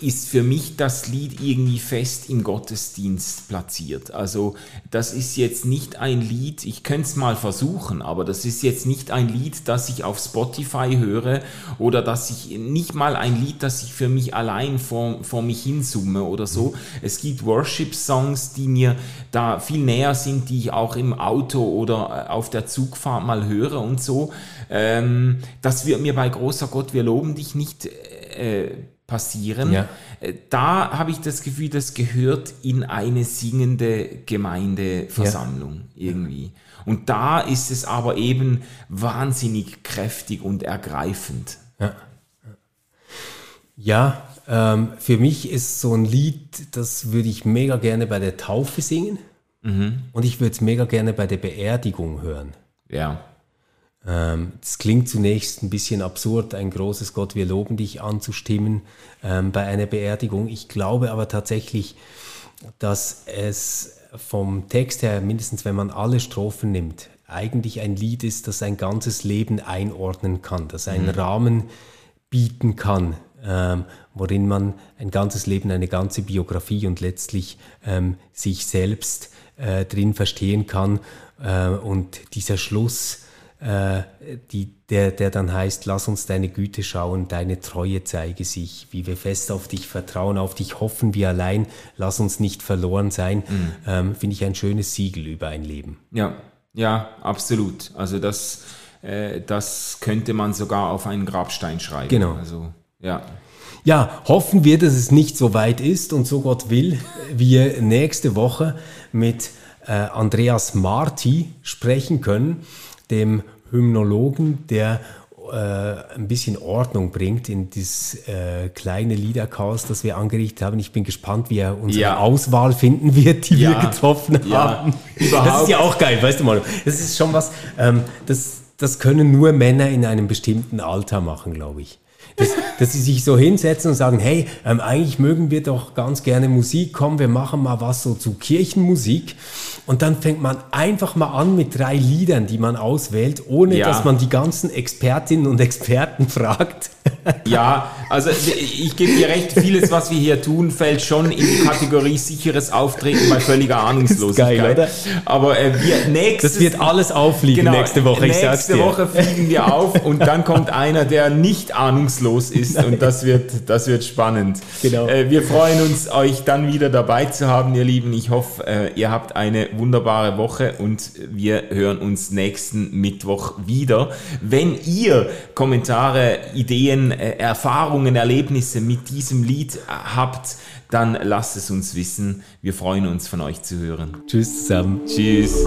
S1: ist für mich das Lied irgendwie fest im Gottesdienst platziert. Also das ist jetzt nicht ein Lied, ich könnte es mal versuchen, aber das ist jetzt nicht ein Lied, das ich auf Spotify höre oder dass ich nicht mal ein Lied, das ich für mich allein vor, vor mich hinsumme oder so. Es gibt Worship-Songs, die mir da viel näher sind, die ich auch im Auto oder auf der Zugfahrt mal höre und so. Ähm, das wird mir bei großer Gott, wir loben dich nicht äh, passieren. Ja. Äh, da habe ich das Gefühl, das gehört in eine singende Gemeindeversammlung ja. irgendwie. Und da ist es aber eben wahnsinnig kräftig und ergreifend.
S3: Ja, ja ähm, für mich ist so ein Lied, das würde ich mega gerne bei der Taufe singen. Mhm. Und ich würde es mega gerne bei der Beerdigung hören.
S1: Ja.
S3: Ähm, es klingt zunächst ein bisschen absurd, ein großes Gott, wir loben dich anzustimmen ähm, bei einer Beerdigung. Ich glaube aber tatsächlich, dass es vom Text her, mindestens wenn man alle Strophen nimmt, eigentlich ein Lied ist, das ein ganzes Leben einordnen kann, das einen mhm. Rahmen bieten kann, ähm, worin man ein ganzes Leben, eine ganze Biografie und letztlich ähm, sich selbst äh, drin verstehen kann. Äh, und dieser Schluss, äh, die, der, der dann heißt, lass uns deine Güte schauen, deine Treue zeige sich, wie wir fest auf dich vertrauen, auf dich hoffen wir allein, lass uns nicht verloren sein, mhm. ähm, finde ich ein schönes Siegel über ein Leben.
S1: Ja, ja, absolut. Also das, äh, das könnte man sogar auf einen Grabstein schreiben.
S3: Genau.
S1: Also, ja.
S3: Ja, hoffen wir, dass es nicht so weit ist und so Gott will, wir nächste Woche mit äh, Andreas Marti sprechen können, dem Hymnologen, der äh, ein bisschen Ordnung bringt in das äh, kleine Liederchaos, das wir angerichtet haben. Ich bin gespannt, wie er unsere ja. Auswahl finden wird, die ja. wir getroffen ja. haben. Überhaupt. Das ist ja auch geil, weißt du mal. Das ist schon was, ähm, das, das können nur Männer in einem bestimmten Alter machen, glaube ich. Dass, dass sie sich so hinsetzen und sagen, hey, ähm, eigentlich mögen wir doch ganz gerne Musik, komm, wir machen mal was so zu Kirchenmusik. Und dann fängt man einfach mal an mit drei Liedern, die man auswählt, ohne ja. dass man die ganzen Expertinnen und Experten [LAUGHS] fragt.
S1: Ja, also ich gebe dir recht, vieles, was wir hier tun, fällt schon in die Kategorie sicheres Auftreten bei völliger Ahnungslosigkeit. Geil, oder? Aber äh, wir nächstes,
S3: Das wird alles auffliegen genau, nächste Woche.
S1: Nächste Woche fliegen wir auf und dann kommt einer, der nicht ahnungslos ist Nein. und das wird, das wird spannend. Genau. Äh, wir freuen uns, euch dann wieder dabei zu haben, ihr Lieben. Ich hoffe, äh, ihr habt eine wunderbare Woche und wir hören uns nächsten Mittwoch wieder. Wenn ihr Kommentare, Ideen, äh, Erfahrungen, Erlebnisse mit diesem Lied habt, dann lasst es uns wissen. Wir freuen uns von euch zu hören.
S3: Tschüss zusammen.
S1: Tschüss.